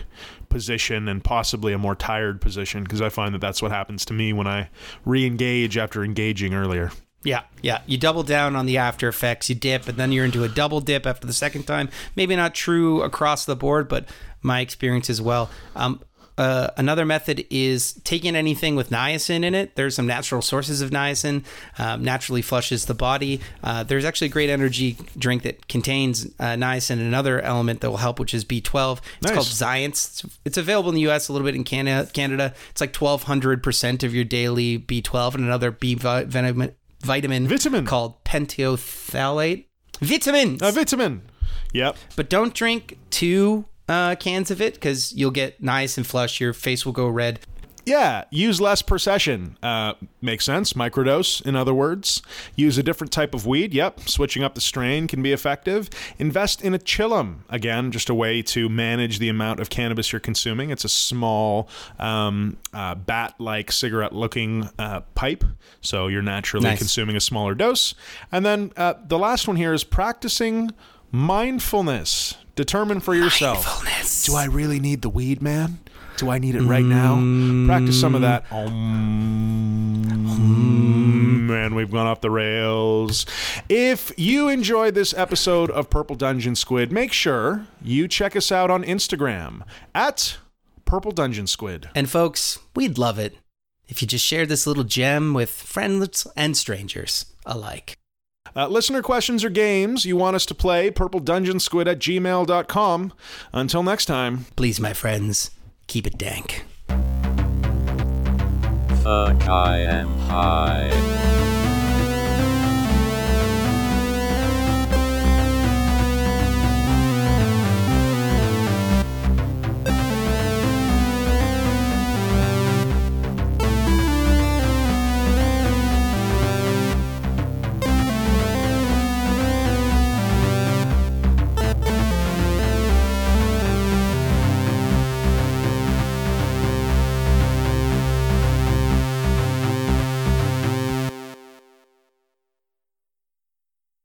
position and possibly a more tired position because I find that that's what happens to me when I re-engage after engaging earlier. Yeah, yeah. You double down on the after effects, you dip, and then you're into a double dip after the second time. Maybe not true across the board, but my experience as well. Um, uh, another method is taking anything with niacin in it. There's some natural sources of niacin, um, naturally flushes the body. Uh, there's actually a great energy drink that contains uh, niacin and another element that will help, which is B12. It's Nice. called Zions. It's, it's available in the U.S. a little bit in Canada. Canada, it's like 1,200 percent of your daily B12 and another B vitamin vitamin Vitamin. called pentophthalate. Vitamins. A vitamin. Yep. but don't drink two uh, cans of it because you'll get nice and flush. Your face will go red. Yeah, use less per session. Uh, makes sense. Microdose, in other words. Use a different type of weed. Yep, switching up the strain can be effective. Invest in a chillum. Again, just a way to manage the amount of cannabis you're consuming. It's a small, um, uh, bat-like cigarette-looking uh, pipe, so you're naturally Nice. consuming a smaller dose. And then uh, the last one here is practicing mindfulness. Determine for yourself. Do I really need the weed, man? Do I need it right now? Practice some of that. Om. Mm. Man, we've gone off the rails. If you enjoyed this episode of Purple Dungeon Squid, make sure you check us out on Instagram at Purple Dungeon Squid. And folks, we'd love it if you just shared this little gem with friends and strangers alike. Uh, listener questions or games you want us to play, purpledungeonsquid at gmail.com. Until next time. Please, my friends, keep it dank. Fuck, I am high.